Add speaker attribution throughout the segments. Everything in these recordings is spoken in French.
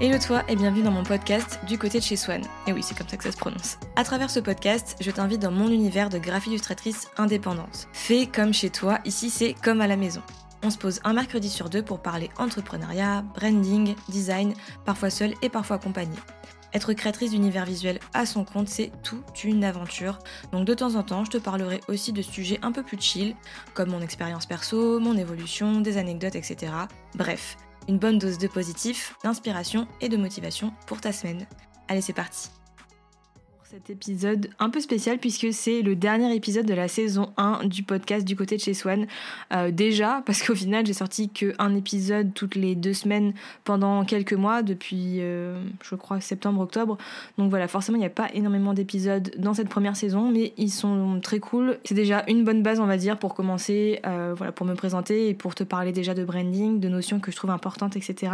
Speaker 1: Hello toi et bienvenue dans mon podcast Du côté de chez Swan. Et oui, c'est comme ça que ça se prononce. À travers ce podcast, je t'invite dans mon univers de graphie illustratrice indépendante. Fais comme chez toi, ici c'est comme à la maison. On se pose un mercredi sur deux pour parler entrepreneuriat, branding, design, parfois seul et parfois accompagné. Être créatrice d'univers visuel à son compte, c'est toute une aventure. Donc de temps en temps, je te parlerai aussi de sujets un peu plus chill, comme mon expérience perso, mon évolution, des anecdotes, etc. Bref, une bonne dose de positif, d'inspiration et de motivation pour ta semaine. Allez, c'est parti cet épisode un peu spécial puisque c'est le dernier épisode de la saison 1 du podcast du côté de chez Swan. Euh, déjà, parce qu'au final, j'ai sorti qu'un épisode toutes les deux semaines pendant quelques mois, depuis euh, je crois septembre-octobre. Donc voilà, forcément, il n'y a pas énormément d'épisodes dans cette première saison, mais ils sont très cool. C'est déjà une bonne base, on va dire, pour commencer, euh, voilà, pour me présenter et pour te parler déjà de branding, de notions que je trouve importantes, etc.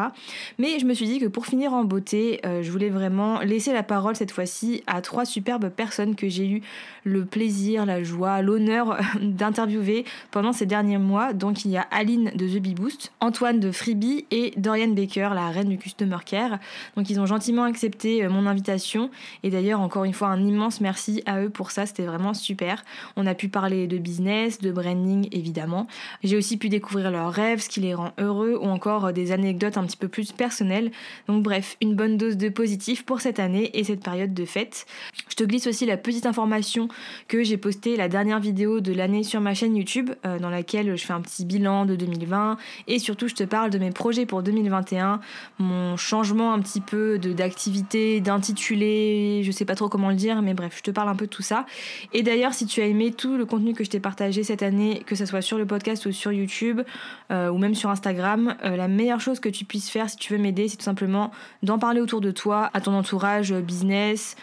Speaker 1: Mais je me suis dit que pour finir en beauté, je voulais vraiment laisser la parole cette fois-ci à trois superbes personnes que j'ai eu le plaisir, la joie, l'honneur d'interviewer pendant ces derniers mois. Donc il y a Aline de The Bee Boost, Antoine de Freebie et Dorian Baker, la reine du Customer Care. Donc ils ont gentiment accepté euh, mon invitation et d'ailleurs encore une fois un immense merci à eux pour ça, c'était vraiment super. On a pu parler de business, de branding évidemment. J'ai aussi pu découvrir leurs rêves, ce qui les rend heureux ou encore euh, des anecdotes un petit peu plus personnelles. Donc bref, une bonne dose de positif pour cette année et cette période de fête. Je te glisse aussi la petite information que j'ai posté la dernière vidéo de l'année sur ma chaîne YouTube, euh, dans laquelle je fais un petit bilan de 2020 et surtout je te parle de mes projets pour 2021, mon changement un petit peu d'activité, d'intitulé, je sais pas trop comment le dire, mais bref, je te parle un peu de tout ça. Et d'ailleurs, si tu as aimé tout le contenu que je t'ai partagé cette année, que ce soit sur le podcast ou sur YouTube euh, ou même sur Instagram, euh, la meilleure chose que tu puisses faire si tu veux m'aider, c'est tout simplement d'en parler autour de toi, à ton entourage business,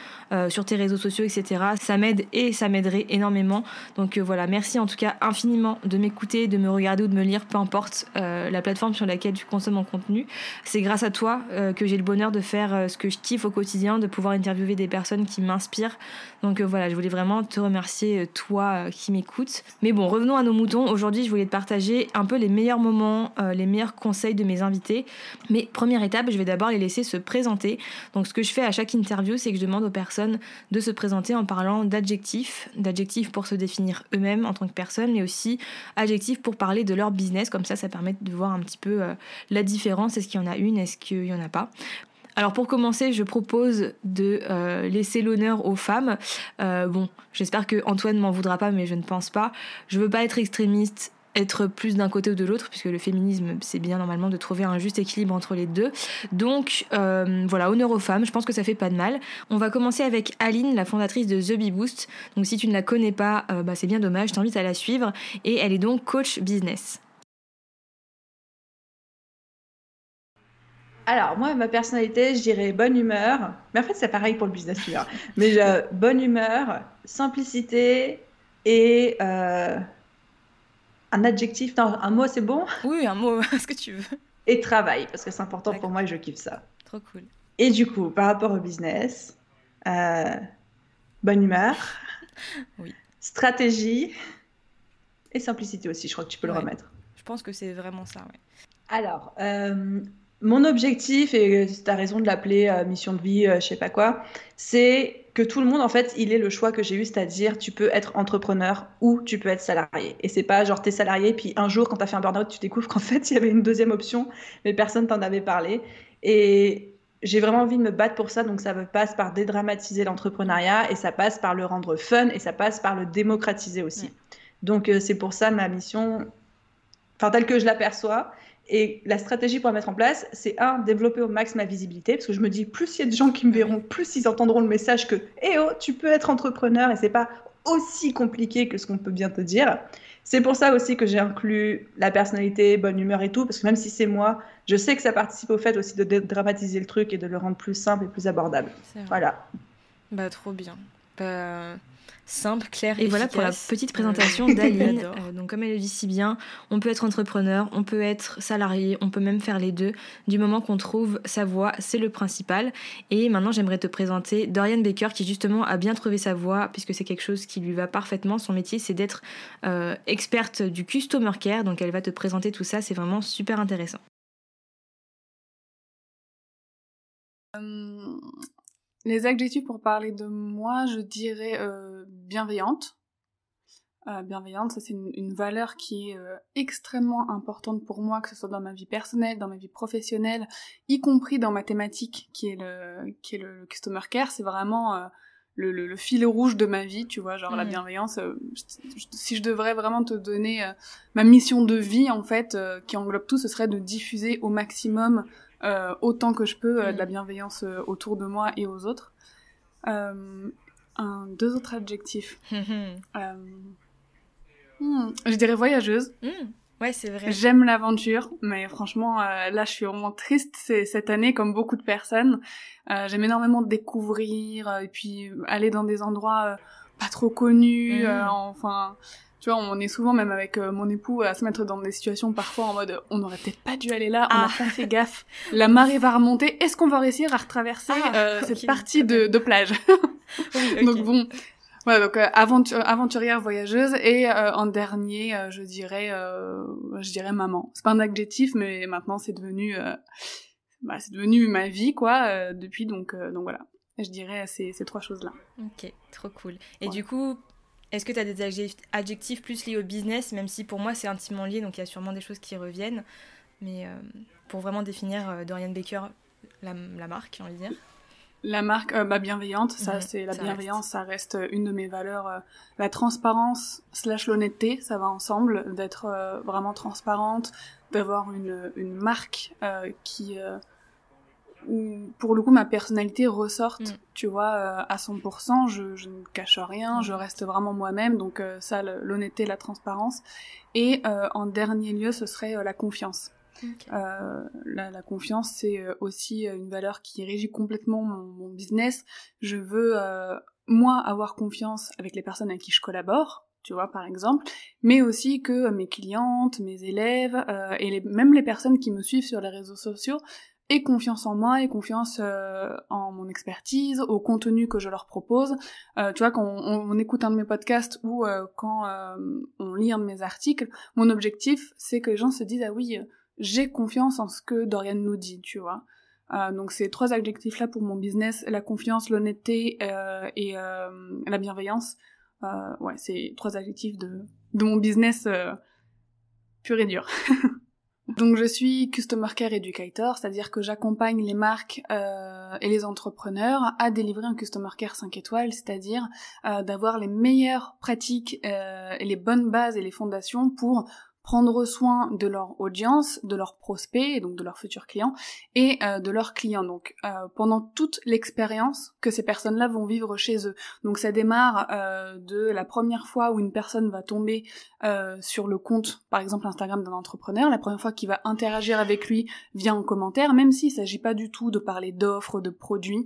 Speaker 1: sur tes réseaux sociaux, etc. Ça m'aide et ça m'aiderait énormément. Donc euh, voilà, merci en tout cas infiniment de m'écouter, de me regarder ou de me lire, peu importe euh, la plateforme sur laquelle tu consommes mon contenu. C'est grâce à toi euh, que j'ai le bonheur de faire ce que je kiffe au quotidien, de pouvoir interviewer des personnes qui m'inspirent. Donc voilà, je voulais vraiment te remercier, toi qui m'écoutes. Mais bon, revenons à nos moutons. Aujourd'hui, je voulais te partager un peu les meilleurs moments, les meilleurs conseils de mes invités. Mais première étape, je vais d'abord les laisser se présenter. Donc ce que je fais à chaque interview, c'est que je demande aux personnes de se présenter en parlant d'adjectifs, d'adjectifs pour se définir eux-mêmes en tant que personne, mais aussi adjectifs pour parler de leur business. Comme ça, ça permet de voir un petit peu euh, la différence. Est-ce qu'il y en a une, est-ce qu'il n'y en a pas? Alors pour commencer, je propose de euh, laisser l'honneur aux femmes. Euh, bon, j'espère que Antoine m'en voudra pas, mais je ne pense pas. Je veux pas être extrémiste être plus d'un côté ou de l'autre, puisque le féminisme, c'est bien normalement de trouver un juste équilibre entre les deux. Donc euh, voilà, honneur aux femmes, je pense que ça fait pas de mal. On va commencer avec Aline, la fondatrice de The Bee Boost. Donc si tu ne la connais pas, euh, bah, c'est bien dommage, je t'invite à la suivre. Et elle est donc coach business.
Speaker 2: Alors, moi, ma personnalité, je dirais bonne humeur. Mais en fait, c'est pareil pour le business, Mais euh, bonne humeur, simplicité et un adjectif, non, un mot, c'est bon?
Speaker 1: Oui, un mot, ce que tu veux.
Speaker 2: Et travail, parce que c'est important pour moi et je kiffe ça.
Speaker 1: Trop cool.
Speaker 2: Et du coup, par rapport au business, euh, bonne humeur, oui. stratégie et simplicité aussi, je crois que tu peux le remettre.
Speaker 1: Je pense que c'est vraiment ça, oui.
Speaker 2: Alors, euh, mon objectif, et tu as raison de l'appeler euh, mission de vie, je sais pas quoi, c'est que tout le monde, en fait, il est le choix que j'ai eu, c'est-à-dire tu peux être entrepreneur ou tu peux être salarié. Et c'est pas genre t'es salarié, puis un jour, quand tu as fait un burn-out, tu découvres qu'en fait, il y avait une deuxième option, mais personne t'en avait parlé. Et j'ai vraiment envie de me battre pour ça, donc ça passe par dédramatiser l'entrepreneuriat et ça passe par le rendre fun et ça passe par le démocratiser aussi. Donc euh, c'est pour ça ma mission, enfin telle que je l'aperçois, et la stratégie pour la mettre en place, c'est un, développer au max ma visibilité, parce que je me dis, plus il y a de gens qui me verront, plus ils entendront le message que, eh oh, tu peux être entrepreneur et c'est pas aussi compliqué que ce qu'on peut bien te dire. C'est pour ça aussi que j'ai inclus la personnalité, bonne humeur et tout, parce que même si c'est moi, je sais que ça participe au fait aussi de dramatiser le truc et de le rendre plus simple et plus abordable. Voilà.
Speaker 1: Bah, trop bien. Bah, simple, clair
Speaker 2: et,
Speaker 1: et
Speaker 2: voilà pour la petite présentation d'Aline. Euh, donc comme elle le dit si bien, on peut être entrepreneur, on peut être salarié, on peut même faire les deux. Du moment qu'on trouve sa voie, c'est le principal. Et maintenant j'aimerais te présenter Dorian Baker qui justement a bien trouvé sa voie puisque c'est quelque chose qui lui va parfaitement. Son métier c'est d'être euh, experte du customer care. Donc elle va te présenter tout ça, c'est vraiment super intéressant.
Speaker 3: Les adjectifs pour parler de moi, je dirais bienveillante. bienveillante, ça c'est une, valeur qui est extrêmement importante pour moi, que ce soit dans ma vie personnelle, dans ma vie professionnelle, y compris dans ma thématique qui est le, qui est le customer care. C'est vraiment le, le, fil rouge de ma vie, tu vois, genre la mm. bienveillance. Euh, si je devrais vraiment te donner euh, ma mission de vie, en fait, euh, qui englobe tout, ce serait de diffuser au maximum, autant que je peux, de la mm. bienveillance autour de moi et aux autres. un, deux autres adjectifs. Hmm, je dirais voyageuse.
Speaker 1: Mm. Ouais, c'est vrai.
Speaker 3: J'aime l'aventure, mais franchement, euh, là, je suis vraiment triste cette année, comme beaucoup de personnes. Euh, J'aime énormément découvrir, euh, et puis aller dans des endroits euh, pas trop connus. Mmh. enfin, tu vois, on est souvent, même avec mon époux, à se mettre dans des situations parfois en mode, on n'aurait peut-être pas dû aller là, on n'a ah. pas fait gaffe. La marée va remonter. Est-ce qu'on va réussir à retraverser ah, cette partie de, de plage? Donc bon, Ouais, donc euh, aventurière voyageuse et euh, en dernier, euh, je dirais, je dirais maman. C'est pas un adjectif, mais maintenant c'est devenu, bah, c'est devenu ma vie quoi depuis donc donc voilà. Je dirais ces, ces trois choses là.
Speaker 1: Ok, trop cool. Et du coup, est-ce que tu as des adjectifs plus liés au business, même si pour moi c'est intimement lié, donc il y a sûrement des choses qui reviennent, mais pour vraiment définir Dorian Baker, la, la marque, j'ai envie de dire.
Speaker 3: La marque euh, bah, bienveillante, ça mhm, c'est la bienveillance, ça reste une de mes valeurs. Euh, la transparence slash l'honnêteté, ça va ensemble, d'être euh, vraiment transparente, d'avoir une, une marque qui où pour le coup ma personnalité ressorte, mm. tu vois, à 100%, je, je, ne cache rien, je reste vraiment moi-même, donc ça l'honnêteté, la transparence. Et en dernier lieu, ce serait la confiance. Euh, la, confiance, c'est euh, aussi euh, une valeur qui régit complètement mon, business. Je veux, moi, avoir confiance avec les personnes avec qui je collabore, tu vois, par exemple, mais aussi que mes clientes, mes élèves et même les personnes qui me suivent sur les réseaux sociaux aient confiance en moi et confiance en mon expertise, au contenu que je leur propose. tu vois, quand on, écoute un de mes podcasts ou quand on lit un de mes articles, mon objectif, c'est que les gens se disent, ah oui, j'ai confiance en ce que Dorian nous dit, tu vois. Euh, donc ces trois adjectifs-là pour mon business, la confiance, l'honnêteté euh, et euh, la bienveillance, euh, ouais, c'est trois adjectifs de, de mon business euh, pur et dur. donc je suis Customer Care Educator, c'est-à-dire que j'accompagne les marques et les entrepreneurs à délivrer un Customer Care 5 étoiles, c'est-à-dire d'avoir les meilleures pratiques et les bonnes bases et les fondations pour prendre soin de leur audience, de leurs prospects, donc de leurs futurs clients, et euh, de leurs clients, donc euh, pendant toute l'expérience que ces personnes-là vont vivre chez eux. Donc ça démarre euh, de la première fois où une personne va tomber sur le compte, par exemple Instagram d'un entrepreneur, la première fois qu'il va interagir avec lui via un commentaire, même s'il s'agit pas du tout de parler d'offres, de produits,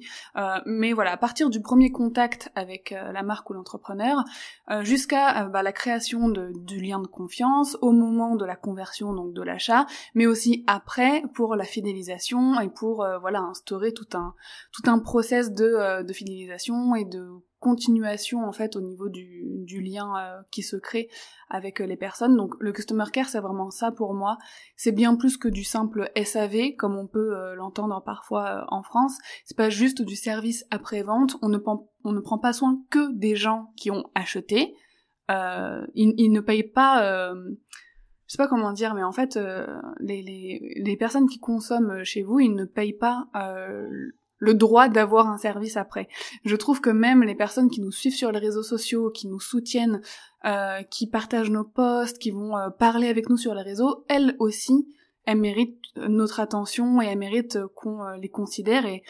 Speaker 3: mais voilà, à partir du premier contact avec la marque ou l'entrepreneur, jusqu'à bah, la création de, du lien de confiance, au de la conversion, donc de l'achat, mais aussi après pour la fidélisation et pour euh, voilà instaurer tout un tout un process de, euh, de fidélisation et de continuation en fait au niveau du, du lien euh, qui se crée avec les personnes. Donc le customer care c'est vraiment ça pour moi. C'est bien plus que du simple SAV comme on peut l'entendre parfois en France. C'est pas juste du service après vente. On ne prend on ne prend pas soin que des gens qui ont acheté. Euh, ils, ils, ne payent pas je sais pas comment dire, mais en fait, euh, les, les, les, personnes qui consomment chez vous, ils ne payent pas euh, le droit d'avoir un service après. Je trouve que même les personnes qui nous suivent sur les réseaux sociaux, qui nous soutiennent, euh, qui partagent nos posts, qui vont euh, parler avec nous sur les réseaux, elles aussi, elles méritent notre attention et elles méritent qu'on euh, les considère et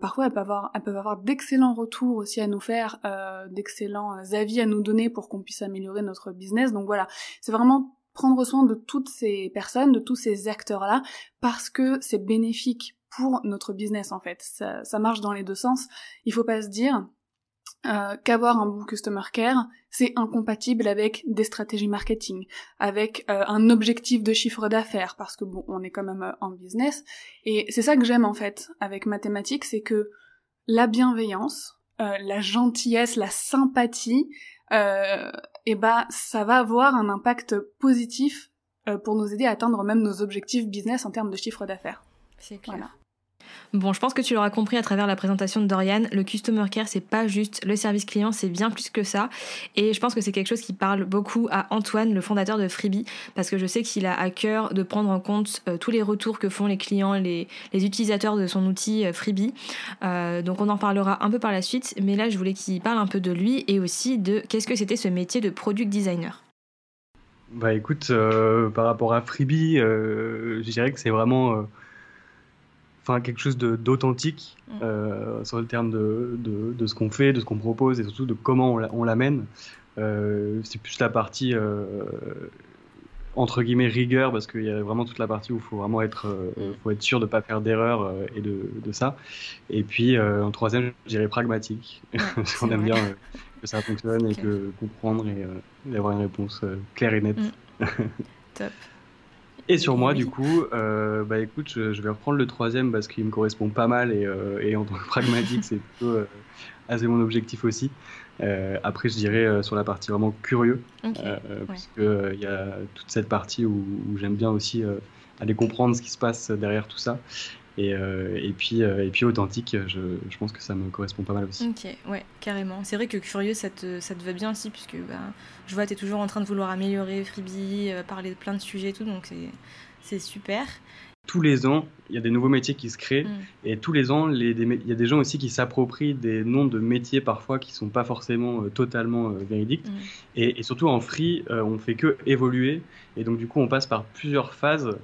Speaker 3: parfois elles peuvent avoir, elles peuvent avoir d'excellents retours aussi à nous faire, d'excellents avis à nous donner pour qu'on puisse améliorer notre business. Donc voilà, c'est vraiment prendre soin de toutes ces personnes, de tous ces acteurs-là, parce que c'est bénéfique pour notre business en fait. Ça, marche dans les deux sens. Il faut pas se dire euh, qu'avoir un bon customer care, c'est incompatible avec des stratégies marketing, avec euh, un objectif de chiffre d'affaires, parce que bon, on est quand même euh, en business. Et c'est ça que j'aime en fait avec mathématiques, c'est que la bienveillance, la gentillesse, la sympathie, euh, et bah ça va avoir un impact positif euh, pour nous aider à atteindre même nos objectifs business en termes de chiffre d'affaires.
Speaker 1: C'est clair. Bon, je pense que tu l'auras compris à travers la présentation de Dorian, le customer care, c'est pas juste le service client, c'est bien plus que ça. Et je pense que c'est quelque chose qui parle beaucoup à Antoine, le fondateur de Freebie, parce que je sais qu'il a à cœur de prendre en compte euh, tous les retours que font les clients, les, utilisateurs de son outil euh, Freebie. Euh, donc on en parlera un peu par la suite, mais là je voulais qu'il parle un peu de lui et aussi de qu'est-ce que c'était ce métier de product designer.
Speaker 4: Bah écoute, par rapport à Freebie, je dirais que c'est vraiment enfin quelque chose d'authentique mm. euh, sur le terme de, de, ce qu'on fait, de ce qu'on propose et surtout de comment on l'amène. Euh, c'est plus la partie euh, entre guillemets rigueur parce qu'il y a vraiment toute la partie où il faut vraiment être, mm. faut être sûr de ne pas faire d'erreur et de, de, ça. Et puis en troisième, je dirais pragmatique. parce qu'on aime bien que ça fonctionne et que comprendre et, avoir une réponse claire et nette.
Speaker 1: Mm. Top.
Speaker 4: Et sur moi, du coup, euh, bah écoute, je, vais reprendre le troisième parce qu'il me correspond pas mal et, euh, et en tant que pragmatique, c'est plutôt euh, assez mon objectif aussi. après, je dirais sur la partie vraiment curieux, parce qu'il y a toute cette partie où, où j'aime bien aussi aller comprendre ce qui se passe derrière tout ça. Et, et, puis, et puis authentique, je, je, pense que ça me correspond pas mal aussi.
Speaker 1: Ok, ouais, carrément. C'est vrai que curieux, ça te, ça te va bien aussi, puisque bah, je vois, tu es toujours en train de vouloir améliorer Freebie, parler de plein de sujets et tout, donc c'est super
Speaker 4: tous les ans, il y a des nouveaux métiers qui se créent. Mm. Et tous les ans, il y a des gens aussi qui s'approprient des noms de métiers parfois qui ne sont pas forcément euh, totalement euh, véridiques. Mm. Et, surtout en free, on euh, on fait que évoluer. Et donc, du coup, on passe par plusieurs phases.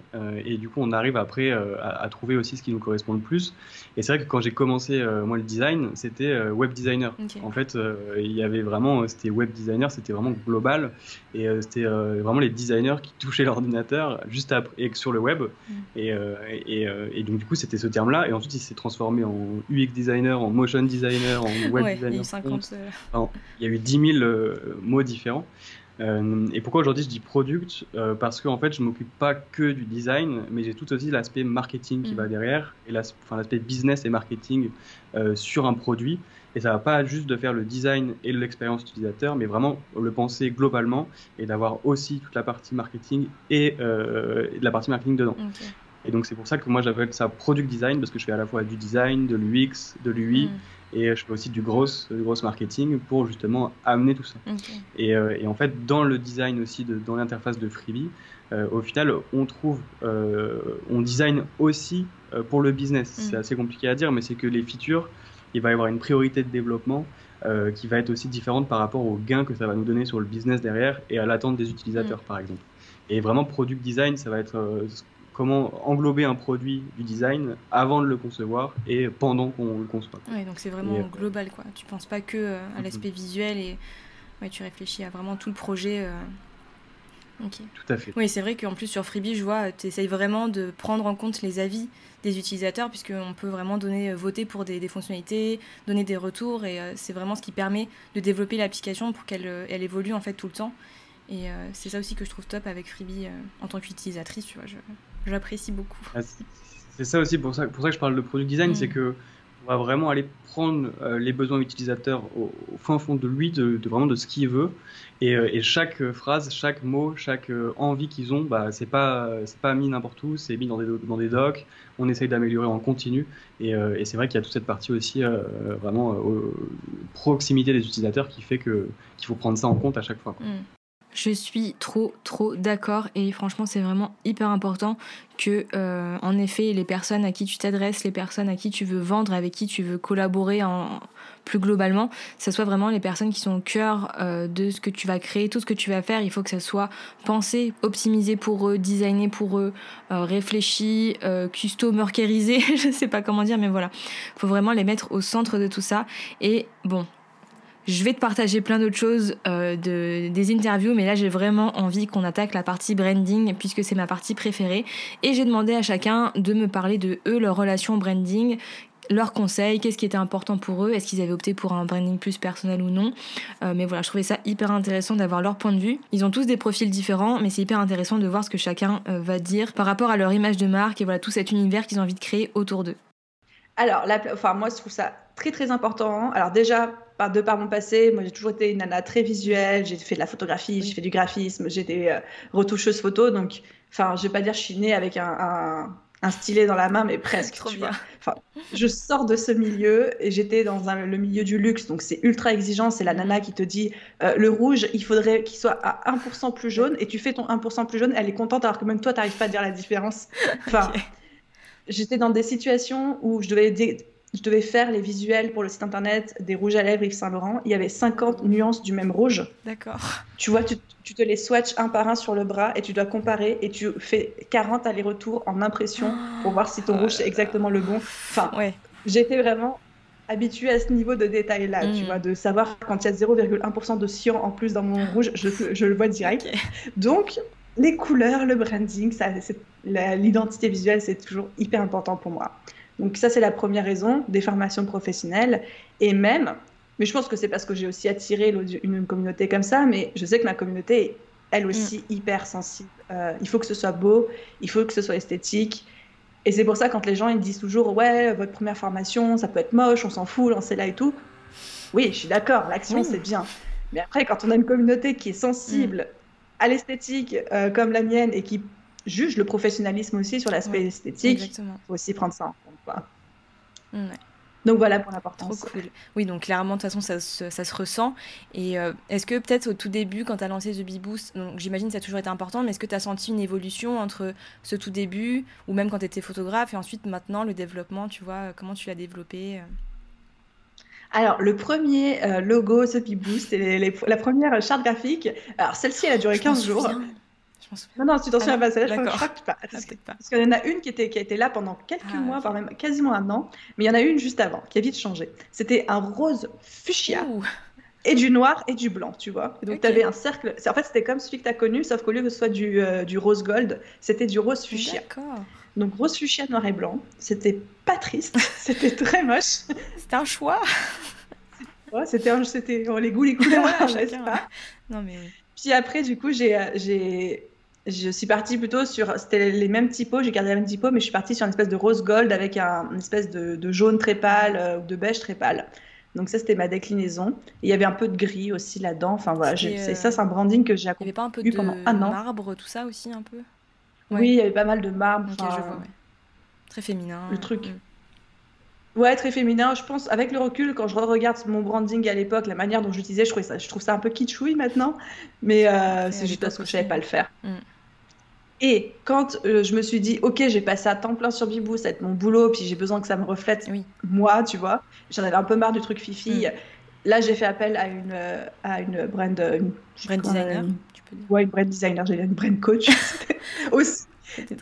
Speaker 4: et du coup, on arrive après à, trouver aussi ce qui nous correspond le plus. Et c'est vrai que quand j'ai commencé, moi, le design, c'était web designer. En fait, il y avait vraiment, c'était web designer, c'était vraiment global. Et c'était vraiment les designers qui touchaient l'ordinateur juste après, et sur le web. Mm. Et euh, euh, et, donc du coup c'était ce terme-là et ensuite il s'est transformé en UX designer, en motion designer, en web designer. Il y, a eu 50, euh, il y a eu 10 000 mots différents. et pourquoi aujourd'hui je dis product Parce qu'en en fait je m'occupe pas que du design, mais j'ai tout aussi l'aspect marketing qui mm. va derrière et l'aspect business et marketing sur un produit. Et ça va pas juste de faire le design et l'expérience utilisateur, mais vraiment le penser globalement et d'avoir aussi toute la partie marketing et, la partie marketing dedans. Et donc c'est pour ça que moi j'appelle ça product design parce que je fais à la fois du design, de l'UX, de l'UI mm. et je fais aussi du gros, du gros marketing pour justement amener tout ça. Et, euh, et, en fait dans le design aussi, de, dans l'interface de Freebie, euh, au final on trouve, euh, on design aussi pour le business. Mm. C'est assez compliqué à dire, mais c'est que les features, il va y avoir une priorité de développement qui va être aussi différente par rapport aux gains que ça va nous donner sur le business derrière et à l'attente des utilisateurs mm. par exemple. Et vraiment, product design, ça va être comment englober un produit du design avant de le concevoir et pendant qu'on le conçoit.
Speaker 1: Oui, donc c'est vraiment euh, global, quoi. Tu penses pas que euh, à mhm. l'aspect visuel et ouais, tu réfléchis à vraiment tout le projet. Euh.
Speaker 4: Tout à fait.
Speaker 1: Oui, c'est vrai qu'en plus sur Freebie, je vois, tu essayes vraiment de prendre en compte les avis des utilisateurs, puisqu'on peut vraiment donner, voter pour des, fonctionnalités, donner des retours, et c'est vraiment ce qui permet de développer l'application pour qu'elle elle évolue en fait tout le temps. Et c'est ça aussi que je trouve top avec Freebie en tant qu'utilisatrice, tu vois. Je, J'apprécie beaucoup. Ah,
Speaker 4: c'est ça aussi pour ça, pour ça que je parle de product design, c'est mm. que on va vraiment aller prendre euh, les besoins utilisateurs au, fin fond de lui, de, vraiment de ce qu'il veut, et, euh, et, chaque phrase, chaque mot, chaque euh, envie qu'ils ont, bah c'est pas c'est pas mis n'importe où, c'est mis dans des dans des docs. On essaye d'améliorer en continu, et, et c'est vrai qu'il y a toute cette partie aussi vraiment proximité des utilisateurs qui fait que qu'il faut prendre ça en compte à chaque fois. Quoi. Mm.
Speaker 1: Je suis trop trop d'accord et franchement c'est vraiment hyper important que euh, en effet les personnes à qui tu t'adresses, les personnes à qui tu veux vendre, avec qui tu veux collaborer en, plus globalement, ce soit vraiment les personnes qui sont au cœur euh, de ce que tu vas créer, tout ce que tu vas faire. Il faut que ça soit pensé, optimisé pour eux, designé pour eux, euh, réfléchi, euh, customercarisé, je sais pas comment dire, mais voilà. Il faut vraiment les mettre au centre de tout ça. Et bon, je vais te partager plein d'autres choses euh, de, des interviews, mais là j'ai vraiment envie qu'on attaque la partie branding puisque c'est ma partie préférée. Et j'ai demandé à chacun de me parler de eux, leur relation branding, leurs conseils, qu'est-ce qui était important pour eux, est-ce qu'ils avaient opté pour un branding plus personnel ou non. Euh, mais voilà, je trouvais ça hyper intéressant d'avoir leur point de vue. Ils ont tous des profils différents, mais c'est hyper intéressant de voir ce que chacun euh, va dire par rapport à leur image de marque et voilà tout cet univers qu'ils ont envie de créer autour d'eux.
Speaker 2: Alors, enfin, moi je trouve ça très très important. Alors déjà, par, de par mon passé, moi j'ai toujours été une nana très visuelle, j'ai fait de la photographie, j'ai fait du graphisme, j'ai été euh, retoucheuse photo, donc enfin je vais pas dire je suis née avec un, un stylet dans la main, mais presque. tu vois. Enfin, je sors de ce milieu et j'étais dans le milieu du luxe, donc c'est ultra exigeant. C'est la nana qui te dit euh, le rouge, il faudrait qu'il soit à 1% plus jaune, et tu fais ton 1% plus jaune, elle est contente alors que même toi, tu n'arrives pas à dire la différence. Enfin, j'étais dans des situations où je devais je devais faire les visuels pour le site internet des rouges à lèvres Yves Saint Laurent. Il y avait 50 nuances du même rouge.
Speaker 1: D'accord.
Speaker 2: Tu vois, tu, te les swatches un par un sur le bras et tu dois comparer et tu fais 40 allers-retours en impression pour voir si ton rouge c'est exactement le bon. Enfin, ouais. j'étais vraiment habituée à ce niveau de détail-là, tu mm. vois, de savoir quand il y a 0,1% de cyan en plus dans mon rouge, je, je le vois direct. Donc, les couleurs, le branding, l'identité visuelle, c'est toujours hyper important pour moi. Donc ça, c'est la première raison des formations professionnelles. Et même, mais je pense que c'est parce que j'ai aussi attiré une communauté comme ça, mais je sais que ma communauté est elle aussi mm. hyper sensible. Euh, il faut que ce soit beau, il faut que ce soit esthétique. Et c'est pour ça quand les gens ils disent toujours ouais votre première formation ça peut être moche, on s'en fout, lancez là et tout. Oui, je suis d'accord, l'action c'est bien. Mais après quand on a une communauté qui est sensible mm. à l'esthétique euh, comme la mienne et qui juge le professionnalisme aussi sur l'aspect esthétique, il faut aussi prendre ça en Donc voilà pour l'importance.
Speaker 1: Cool. Oui, donc clairement, de toute façon, ça, ça, se ressent. Et euh, est-ce que peut-être au tout début, quand tu as lancé The Bee Boost, j'imagine que ça a toujours été important, mais est-ce que tu as senti une évolution entre ce tout début, ou même quand tu étais photographe, et ensuite maintenant le développement, tu vois, comment tu l'as développé euh?
Speaker 2: alors, le premier euh, logo, The Bee Boost, c'est la première charte graphique. Alors, celle-ci, elle a duré 15 jours. Non, non, tu t'en souviens pas, je crois que tu pas. Parce qu'il y en a une qui, était, qui a été là pendant quelques ah, mois, voire même quasiment un an, mais il y en a une juste avant, qui a vite changé. C'était un rose fuchsia. Et du noir et du blanc, tu vois. donc, tu avais un cercle. En fait, c'était comme celui que tu as connu, sauf qu'au lieu que ce soit du, euh, du rose gold, c'était du rose fuchsia. Donc, rose fuchsia, noir et blanc. C'était pas triste, c'était très moche.
Speaker 1: C'était un choix.
Speaker 2: ouais, c'était, c'était oh, les goûts, les couleurs, n'est-ce pas? Non, mais. Puis après, du coup, j'ai, j'ai je suis partie plutôt sur. C'était les mêmes typos, j'ai gardé les mêmes typos, mais je suis partie sur une espèce de rose gold avec un, une espèce de, de jaune très pâle euh, ou de beige très pâle. Donc, ça, c'était ma déclinaison. il y avait un peu de gris aussi là-dedans. Enfin, voilà, c'est ça, c'est un branding que j'ai accompli
Speaker 1: pendant un peu de un an. marbre, tout ça aussi, un peu?
Speaker 2: Oui, il y avait pas mal de marbre.
Speaker 1: je vois, Très féminin.
Speaker 2: Le truc. Mm. Ouais, très féminin. Je pense, avec le recul, quand je regarde mon branding à l'époque, la manière dont j'utilisais, je, ça, je trouve ça un peu kitschouille maintenant. Mais euh, c'est juste parce que je savais pas le faire. Mm. Et quand euh, je me suis dit, ok, j'ai passé à temps plein sur Bibou, ça va être mon boulot, puis j'ai besoin que ça me reflète moi, tu vois. J'en avais un peu marre du truc fifi. Mm. Là, j'ai fait appel à une, euh, à une brand, euh, une,
Speaker 1: brand designer.
Speaker 2: Tu peux dire. Ouais, une brand designer. J'ai une brand coach aussi.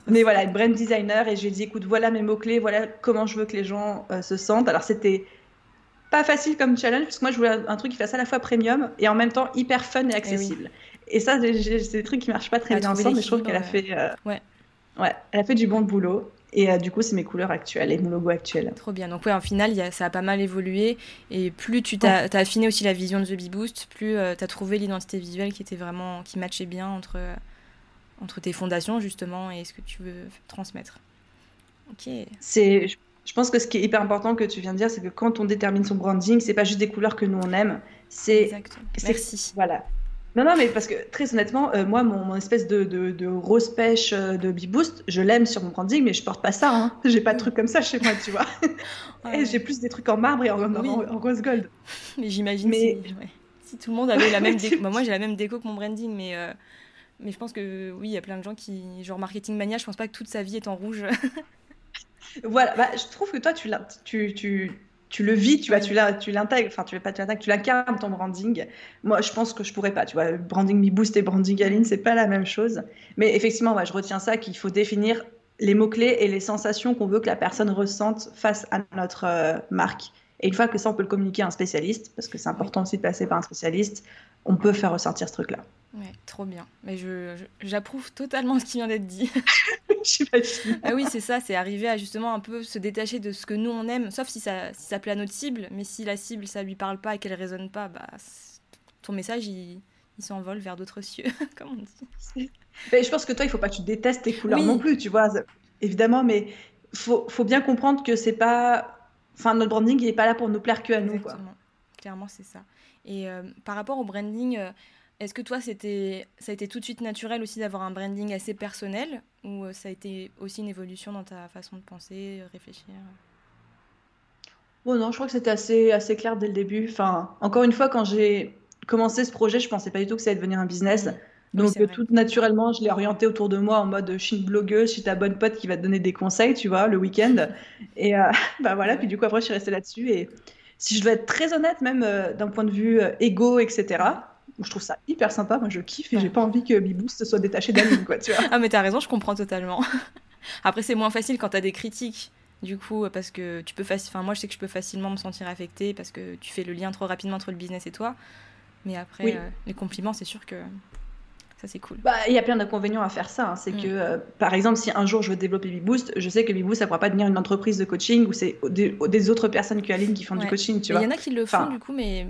Speaker 2: Mais voilà, une brand designer. Et j'ai dit, écoute, voilà mes mots-clés, voilà comment je veux que les gens se sentent. Alors, c'était pas facile comme challenge, parce que moi, je voulais un, truc qui fasse à la fois premium et en même temps hyper fun et eh accessible. Et ça, c'est des trucs qui marchent pas très bien ensemble, mais je trouve qu'elle a fait, euh, ouais. ouais, elle a fait du bon boulot. Et euh, du coup, c'est mes couleurs actuelles et mon logo actuel.
Speaker 1: Trop bien. Donc, ouais, en final, ça a pas mal évolué. Et plus tu t'as as affiné aussi la vision de The Bee Boost, plus euh, tu as trouvé l'identité visuelle qui était vraiment, qui matchait bien entre, entre tes fondations, justement, et ce que tu veux transmettre. Ok.
Speaker 2: C'est, je pense que ce qui est hyper important que tu viens de dire, c'est que quand on détermine son branding, c'est pas juste des couleurs que nous on aime. C'est.
Speaker 1: Merci.
Speaker 2: Voilà. Non, non, mais parce que très honnêtement, euh, moi, mon, espèce de, de, rose pêche euh, de B-Boost, je l'aime sur mon branding, mais je porte pas ça. Hein. J'ai pas de trucs comme ça chez moi, tu vois. j'ai plus des trucs en marbre et en, rose gold.
Speaker 1: Mais j'imagine mais... si, tout le monde avait la même déco. Bah, moi, j'ai la même déco que mon branding, mais, euh, mais je pense que oui, il y a plein de gens qui. Genre marketing mania, je pense pas que toute sa vie est en rouge.
Speaker 2: voilà, bah, je trouve que toi, tu, tu, tu, tu le vis, tu vois, tu l'intègres, enfin tu pas tu tu l'incarnes ton branding. Moi, je pense que je pourrais pas, tu vois, branding me boost et branding Aline, c'est pas la même chose. Mais effectivement, ouais, je retiens ça qu'il faut définir les mots clés et les sensations qu'on veut que la personne ressente face à notre euh, marque. Et une fois que ça, on peut le communiquer à un spécialiste, parce que c'est important aussi de passer par un spécialiste, on peut faire ressortir ce truc-là.
Speaker 1: Ouais, trop bien. Mais je, j'approuve totalement ce qui vient d'être dit. ah oui, c'est ça, c'est arriver à justement un peu se détacher de ce que nous on aime, sauf si ça, si ça plaît à notre cible, mais si la cible ça lui parle pas et qu'elle résonne pas, bah ton message il, il s'envole vers d'autres cieux, comme on dit.
Speaker 2: Mais je pense que toi, il faut pas que tu détestes tes couleurs non plus, tu vois, évidemment, mais faut, faut bien comprendre que c'est pas. Enfin, notre branding, il est pas là pour nous plaire que à nous, quoi.
Speaker 1: Clairement, c'est ça. Et euh, par rapport au branding, euh, Est-ce que toi, c'était, ça a été tout de suite naturel aussi d'avoir un branding assez personnel ou ça a été aussi une évolution dans ta façon de penser, réfléchir
Speaker 2: Bon, non, je crois que c'était assez, assez clair dès le début. Enfin, encore une fois, quand j'ai commencé ce projet, je pensais pas du tout que ça allait devenir un business. Donc, tout naturellement, je l'ai orienté autour de moi en mode je suis une blogueuse, je suis ta bonne pote qui va te donner des conseils, tu vois, le week-end. Et euh, bah voilà, puis du coup, après, je suis restée là-dessus. Et si je dois être très honnête, même euh, d'un point de vue euh, égo, etc., je trouve ça hyper sympa. Moi, je kiffe et j'ai pas envie que Biboost soit détaché d'Aline, quoi, tu vois.
Speaker 1: ah, mais t'as raison, je comprends totalement. Après, c'est moins facile quand t'as des critiques. Du coup, parce que tu peux enfin moi je sais que je peux facilement me sentir affectée parce que tu fais le lien trop rapidement entre le business et toi. Mais après, les compliments, c'est sûr que ça, c'est cool.
Speaker 2: Bah, il y a plein d'inconvénients à faire ça. Hein. C'est mm. que, euh, par exemple, si un jour je veux développer BeBoost, je sais que BeBoost, ça ne pourra pas devenir une entreprise de coaching ou c'est des, autres personnes que Aline qui font du coaching, tu vois.
Speaker 1: Il y en a qui le font, du coup, mais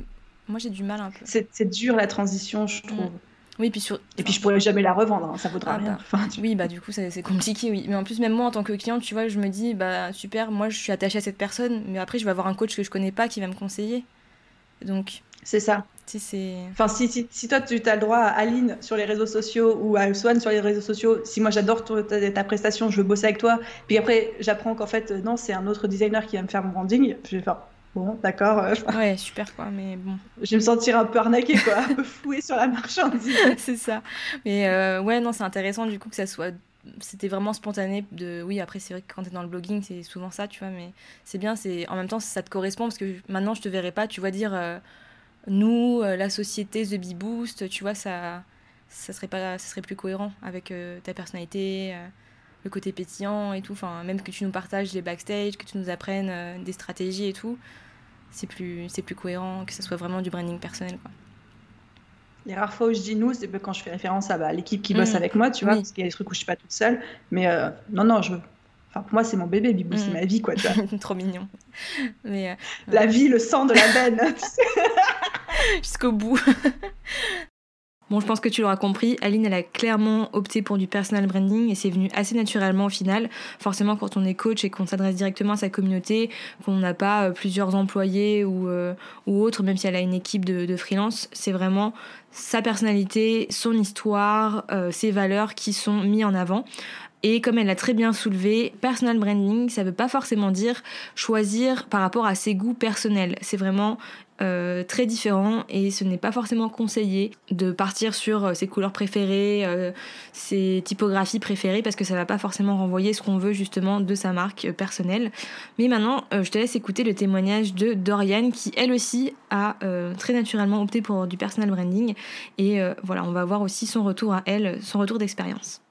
Speaker 1: moi, j'ai du mal un peu.
Speaker 2: C'est dur la transition, je trouve. Mm.
Speaker 1: Oui, puis sur...
Speaker 2: Et puis je pourrais jamais la revendre, hein, ça vaudra ah rien.
Speaker 1: Bah. Oui, bah du coup c'est compliqué, oui. Mais en plus, même moi en tant que cliente, tu vois, je me dis, bah super, moi je suis attachée à cette personne, mais après je vais avoir un coach que je connais pas qui va me conseiller. Donc.
Speaker 2: C'est ça.
Speaker 1: Si c'est.
Speaker 2: Enfin, si, si, si, toi tu as le droit à Aline sur les réseaux sociaux ou à Swan sur les réseaux sociaux, si moi j'adore ta, prestation, je veux bosser avec toi, puis après j'apprends qu'en fait, non, c'est un autre designer qui va me faire mon branding, je vais faire. Bon, d'accord. Euh,
Speaker 1: ouais, super quoi, mais bon.
Speaker 2: Je vais me sentir un peu arnaqué quoi, un peu foué sur la marchandise.
Speaker 1: c'est ça. Mais euh, ouais, non, c'est intéressant du coup que ça soit c'était vraiment spontané de oui après c'est vrai que quand tu es dans le blogging c'est souvent ça tu vois mais c'est bien c'est en même temps ça te correspond parce que maintenant je te verrai pas tu vois dire euh, nous, euh, la société The Bee Boost, tu vois, ça, ça serait pas, ça serait plus cohérent avec ta personnalité, le côté pétillant et tout. Enfin, même que tu nous partages les backstage, que tu nous apprennes des stratégies et tout, c'est plus, c'est plus cohérent, que ça soit vraiment du branding personnel, quoi.
Speaker 2: Les rares fois où je dis nous, c'est quand je fais référence à bah, l'équipe qui bosse mm. avec moi, tu vois, parce qu'il y a des trucs où je suis pas toute seule. Mais non, non, je, Enfin, pour moi, c'est mon bébé, Bibou, c'est mm. ma vie, quoi. Tu vois.
Speaker 1: Trop mignon. Mais,
Speaker 2: La vie, le sang de la veine.
Speaker 1: jusqu'au bout. Bon, je pense que tu l'auras compris, Aline, a clairement opté pour du personal branding et c'est venu assez naturellement au final. Forcément, quand on est coach et qu'on s'adresse directement à sa communauté, qu'on n'a pas euh, plusieurs employés ou, euh, ou autres, même si elle a une équipe de, freelance, c'est vraiment sa personnalité, son histoire, euh, ses valeurs qui sont mis en avant. Et comme elle l'a très bien soulevé, personal branding, ça ne veut pas forcément dire choisir par rapport à ses goûts personnels. C'est vraiment euh, très différent et ce n'est pas forcément conseillé de partir sur euh, ses couleurs préférées, euh, ses typographies préférées parce que ça va pas forcément renvoyer ce qu'on veut justement de sa marque personnelle. Mais maintenant, je te laisse écouter le témoignage de Dorian qui elle aussi a très naturellement opté pour du personal branding et voilà, on va voir aussi son retour à elle, son retour d'expérience.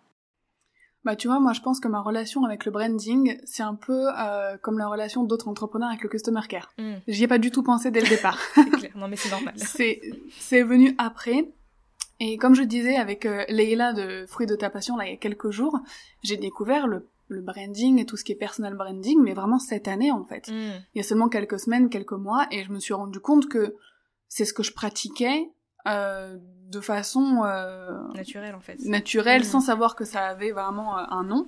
Speaker 3: Bah tu vois, moi je pense que ma relation avec le branding, c'est un peu euh, comme la relation d'autres entrepreneurs avec le customer care. Mm. J'y ai pas du tout pensé dès le départ.
Speaker 1: c'est clair, non mais c'est normal.
Speaker 3: c'est c'est venu après. Et comme je disais avec euh, Leila de Fruits de ta passion là il y a quelques jours, j'ai découvert le le branding et tout ce qui est personal branding, mais vraiment cette année en fait. Mm. Il y a seulement quelques semaines, quelques mois, et je me suis rendu compte que c'est ce que je pratiquais euh, de façon
Speaker 1: euh, naturelle en fait.
Speaker 3: Naturelle, mm. sans savoir que ça avait vraiment euh, un nom.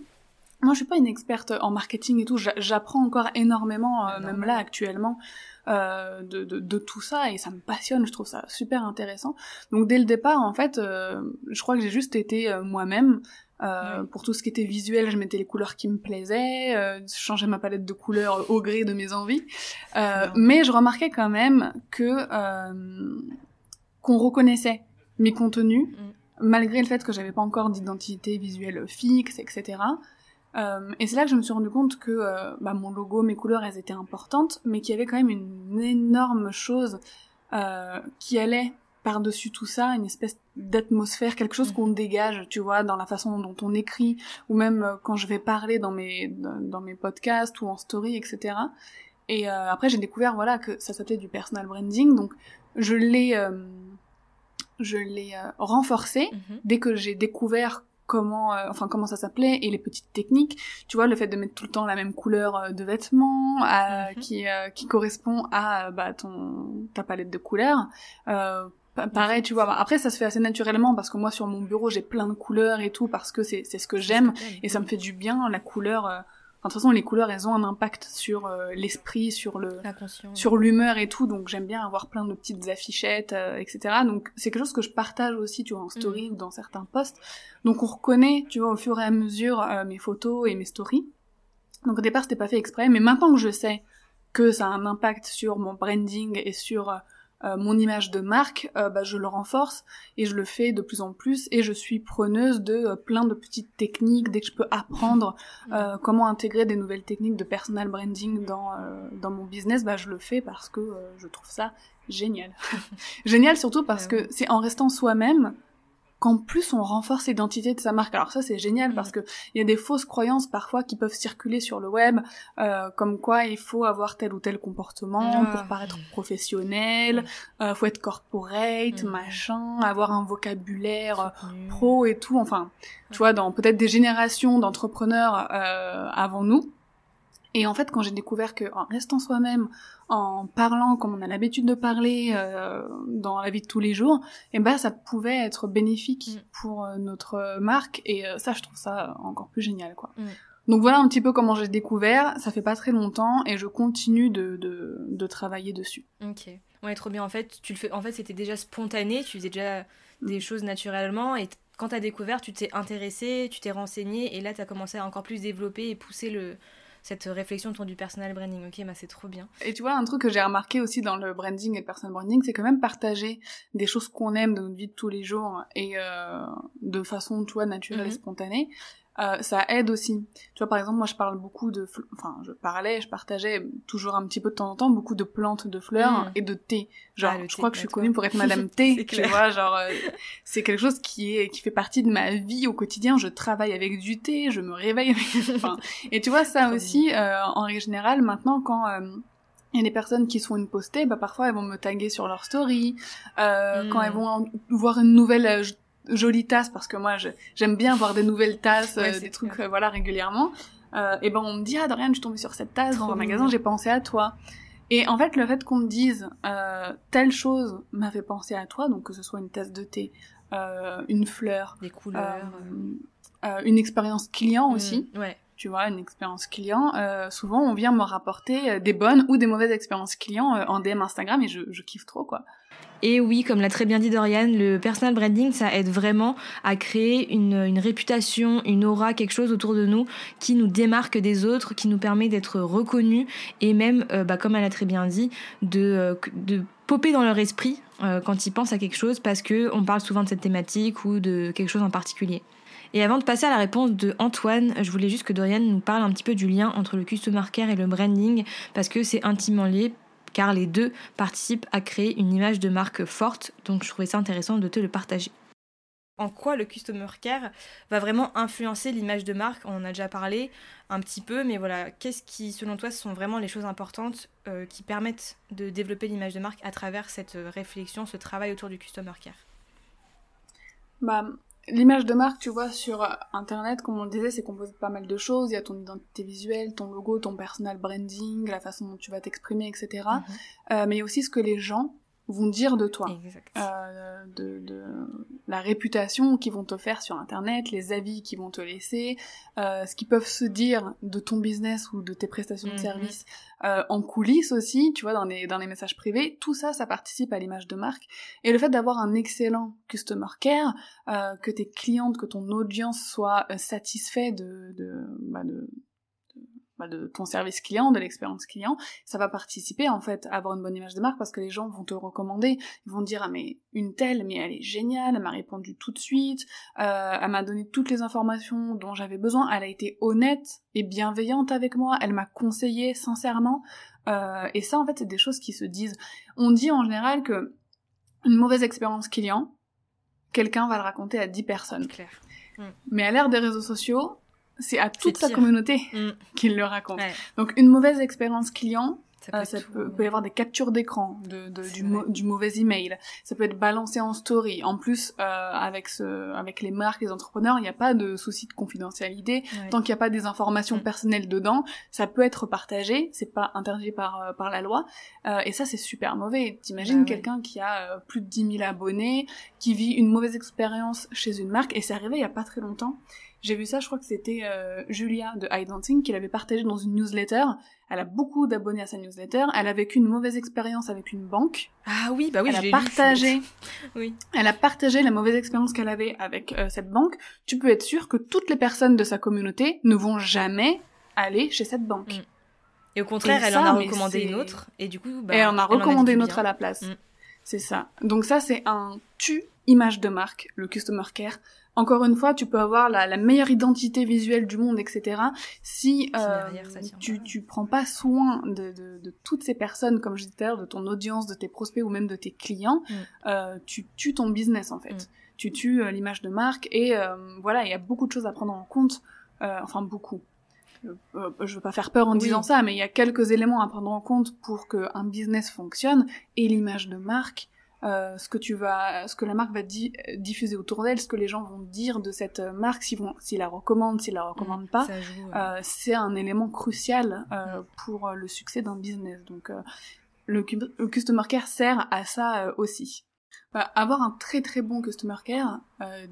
Speaker 3: Moi, je suis pas une experte en marketing et tout. J'apprends encore énormément, même là actuellement, de, de, de, tout ça et ça me passionne. Je trouve ça super intéressant. Donc dès le départ, en fait, je crois que j'ai juste été moi-même. Euh, Pour tout ce qui était visuel, je mettais les couleurs qui me plaisaient, euh, je changeais ma palette de couleurs au gré de mes envies. Euh, mais je remarquais quand même que qu'on reconnaissait mes contenus, mm. malgré le fait que j'avais pas encore d'identité visuelle fixe, etc. Euh, et c'est là que je me suis rendu compte que euh, bah, mon logo, mes couleurs, elles étaient importantes, mais qu'il y avait quand même une énorme chose euh, qui allait par-dessus tout ça, une espèce d'atmosphère, quelque chose mm. qu'on dégage, tu vois, dans la façon dont on écrit, ou même quand je vais parler dans mes, dans mes podcasts ou en story, etc. Et après, j'ai découvert, voilà, que ça s'appelait du personal branding, donc je l'ai je l'ai euh, renforcé mhm. dès que j'ai découvert comment euh, enfin comment ça s'appelait et les petites techniques tu vois le fait de mettre tout le temps la même couleur euh, de vêtements mhm. qui qui correspond à bah ton ta palette de couleurs pareil tu vois après ça se fait assez naturellement parce que moi sur mon bureau j'ai plein de couleurs et tout parce que c'est c'est ce que j'aime et ça me fait du bien la couleur Enfin, de toute façon, les couleurs, elles ont un impact sur euh, l'esprit, sur le, sur l'humeur et tout. Donc, j'aime bien avoir plein de petites affichettes, euh, etc. Donc, c'est quelque chose que je partage aussi, tu vois, en story mm. ou dans certains posts. Donc, on reconnaît, tu vois, au fur et à mesure euh, mes photos et mes stories. Donc, au départ, c'était pas fait exprès, mais maintenant que je sais que ça a un impact sur mon branding et sur euh, mon image de marque, euh, bah, je le renforce et je le fais de plus en plus et je suis preneuse de euh, plein de petites techniques dès que je peux apprendre mm. comment intégrer des nouvelles techniques de personal branding dans dans mon business, bah je le fais parce que je trouve ça génial. génial surtout parce que c'est en restant soi-même qu'en plus on renforce l'identité de sa marque. Alors ça c'est génial mm. parce que il y a des fausses croyances parfois qui peuvent circuler sur le web, euh, comme quoi il faut avoir tel ou tel comportement pour paraître professionnel, mm. euh, faut être corporate, mm. machin, avoir un vocabulaire euh, pro et tout. Enfin, tu vois, dans peut-être des générations d'entrepreneurs euh, avant nous, et en fait, quand j'ai découvert que en restant soi-même, en parlant comme on a l'habitude de parler euh, dans la vie de tous les jours, et eh ben ça pouvait être bénéfique mm. pour euh, notre marque. Et euh, ça, je trouve ça encore plus génial, quoi. Mm. Donc voilà un petit peu comment j'ai découvert. Ça fait pas très longtemps et je continue de, de, de travailler dessus.
Speaker 1: Ok. Ouais, trop bien. En fait, tu le fais. En fait, c'était déjà spontané. Tu faisais déjà des choses naturellement et quand tu as découvert, tu t'es intéressé, tu t'es renseigné et là tu as commencé à encore plus développer et pousser le, cette réflexion autour du personal branding. Ok, bah c'est trop bien.
Speaker 3: Et tu vois, un truc que j'ai remarqué aussi dans le branding et le personal branding, c'est quand même partager des choses qu'on aime dans notre vie de tous les jours et euh, de façon, tu vois, naturelle et mhm. spontanée. Euh, ça aide aussi. Tu vois, par exemple, moi, je parle beaucoup de, enfin, je parlais, je partageais toujours un petit peu de temps en temps beaucoup de plantes, de fleurs mm. et de thé. Genre, ah, je crois que je suis connue pour être Madame Thé. tu vois, genre, euh, c'est quelque chose qui est, qui fait partie de ma vie au quotidien. Je travaille avec du thé, je me réveille avec, enfin, et tu vois, ça aussi, euh, en règle générale, maintenant, quand il y a des personnes qui sont une postée, bah parfois elles vont me taguer sur leur story. Euh, Quand mm. elles vont voir une nouvelle jolie tasse parce que moi j'aime bien voir des nouvelles tasses, euh, des trucs euh, voilà régulièrement. Euh, et ben on me dit ah Dorian je suis tombée sur cette tasse dans un magasin j'ai pensé à toi. Et en fait le fait qu'on me dise euh, telle chose m'a fait penser à toi donc que ce soit une tasse de thé, une fleur,
Speaker 1: des couleurs,
Speaker 3: une expérience client mm, aussi.
Speaker 1: ouais
Speaker 3: tu vois, une expérience client, souvent on vient me rapporter des bonnes ou des mauvaises expériences clients en DM Instagram et je, je kiffe trop quoi.
Speaker 1: Et oui, comme l'a très bien dit Dorian, le personal branding, ça aide vraiment à créer une, réputation, une aura, quelque chose autour de nous qui nous démarque des autres, qui nous permet d'être reconnus et même, euh, bah, comme elle a très bien dit, de, euh, de popper dans leur esprit euh, quand ils pensent à quelque chose parce qu'on parle souvent de cette thématique ou de quelque chose en particulier. Et avant de passer à la réponse de Antoine, je voulais juste que Dorian nous parle un petit peu du lien entre le customer care et le branding parce que c'est intimement lié car les deux participent à créer une image de marque forte, donc je trouvais ça intéressant de te le partager. En quoi le customer care va vraiment influencer l'image de marque? On en a déjà parlé un petit peu, mais voilà, qu'est-ce qui, selon toi, sont vraiment les choses importantes euh, qui permettent de développer l'image de marque à travers cette réflexion, ce travail autour du customer care?
Speaker 3: Bah, L'image de marque, tu vois, sur Internet, comme on le disait, c'est composé de pas mal de choses. Il y a ton identité visuelle, ton logo, ton personal branding, la façon dont tu vas t'exprimer, etc. Mhm. Euh, mais il y a aussi ce que les gens vont dire de toi, euh, de, de, la réputation qu'ils vont te faire sur internet, les avis qu'ils vont te laisser, euh, ce qu'ils peuvent se dire de ton business ou de tes prestations de mhm. services euh, en coulisses aussi, tu vois, dans les, dans les messages privés, tout ça, ça participe à l'image de marque. Et le fait d'avoir un excellent customer care, euh, que tes clientes, que ton audience soit euh, satisfait de, de, bah de bah, de ton service client, de l'expérience client, ça va participer en fait à avoir une bonne image de marque parce que les gens vont te recommander, ils vont dire ah mais une telle mais elle est géniale, elle m'a répondu tout de suite, euh, elle m'a donné toutes les informations dont j'avais besoin, elle a été honnête et bienveillante avec moi, elle m'a conseillé sincèrement euh, et ça en fait c'est des choses qui se disent. On dit en général que une mauvaise expérience client, quelqu'un va le raconter à 10 personnes.
Speaker 1: Claire.
Speaker 3: Mais à l'ère des réseaux sociaux, c'est à toute sa communauté mm. qu'il le raconte. Donc une mauvaise expérience client, ça, peut, peut, y avoir des captures d'écran de, de du, du, mauvais email. Ça peut être balancé en story. En plus, euh, avec ce, avec les marques, les entrepreneurs, il n'y a pas de souci de confidentialité. Tant qu'il n'y a pas des informations mm. personnelles dedans, ça peut être partagé. C'est pas interdit par euh, par la loi. Euh, et ça, c'est super mauvais. T'imagines bah quelqu'un qui a euh, plus de 10 000 abonnés, qui vit une mauvaise expérience chez une marque, et c'est arrivé il y a pas très longtemps. J'ai vu ça, je crois que c'était euh, Julia de iDancing qui l'avait partagé dans une newsletter. Elle a beaucoup d'abonnés à sa newsletter. Elle a vécu une mauvaise expérience avec une banque.
Speaker 1: Ah oui, bah oui,
Speaker 3: elle a partagé. oui. Elle a partagé la mauvaise expérience qu'elle avait avec euh, cette banque. Tu peux être sûr que toutes les personnes de sa communauté ne vont jamais aller chez cette banque. Mm.
Speaker 1: Et au contraire, elle en a recommandé une autre, et du coup,
Speaker 3: bah, elle en a recommandé une autre à la place. Mm. C'est ça. Donc ça, c'est un tu image de marque, le customer care. Encore une fois, tu peux avoir la, meilleure identité visuelle du monde, etc. Si euh, tu, tu prends pas soin de, de, toutes ces personnes, comme je disais de ton audience, de tes prospects ou même de tes clients, mm. euh, tu tues ton business en fait. Mm. Tu tues euh, l'image de marque et voilà, il y a beaucoup de choses à prendre en compte. enfin beaucoup. je veux pas faire peur en disant ça, mais il y a quelques éléments à prendre en compte pour qu'un business fonctionne et l'image de marque euh, ce que tu vas, ce que la marque va diffuser autour d'elle, ce que les gens vont dire de cette marque, s'ils vont, s'ils la recommandent, s'ils la recommandent pas, euh, c'est un élément crucial euh, pour le succès d'un business. Donc, le, customer care sert à ça aussi. Bah, avoir un très très bon customer care,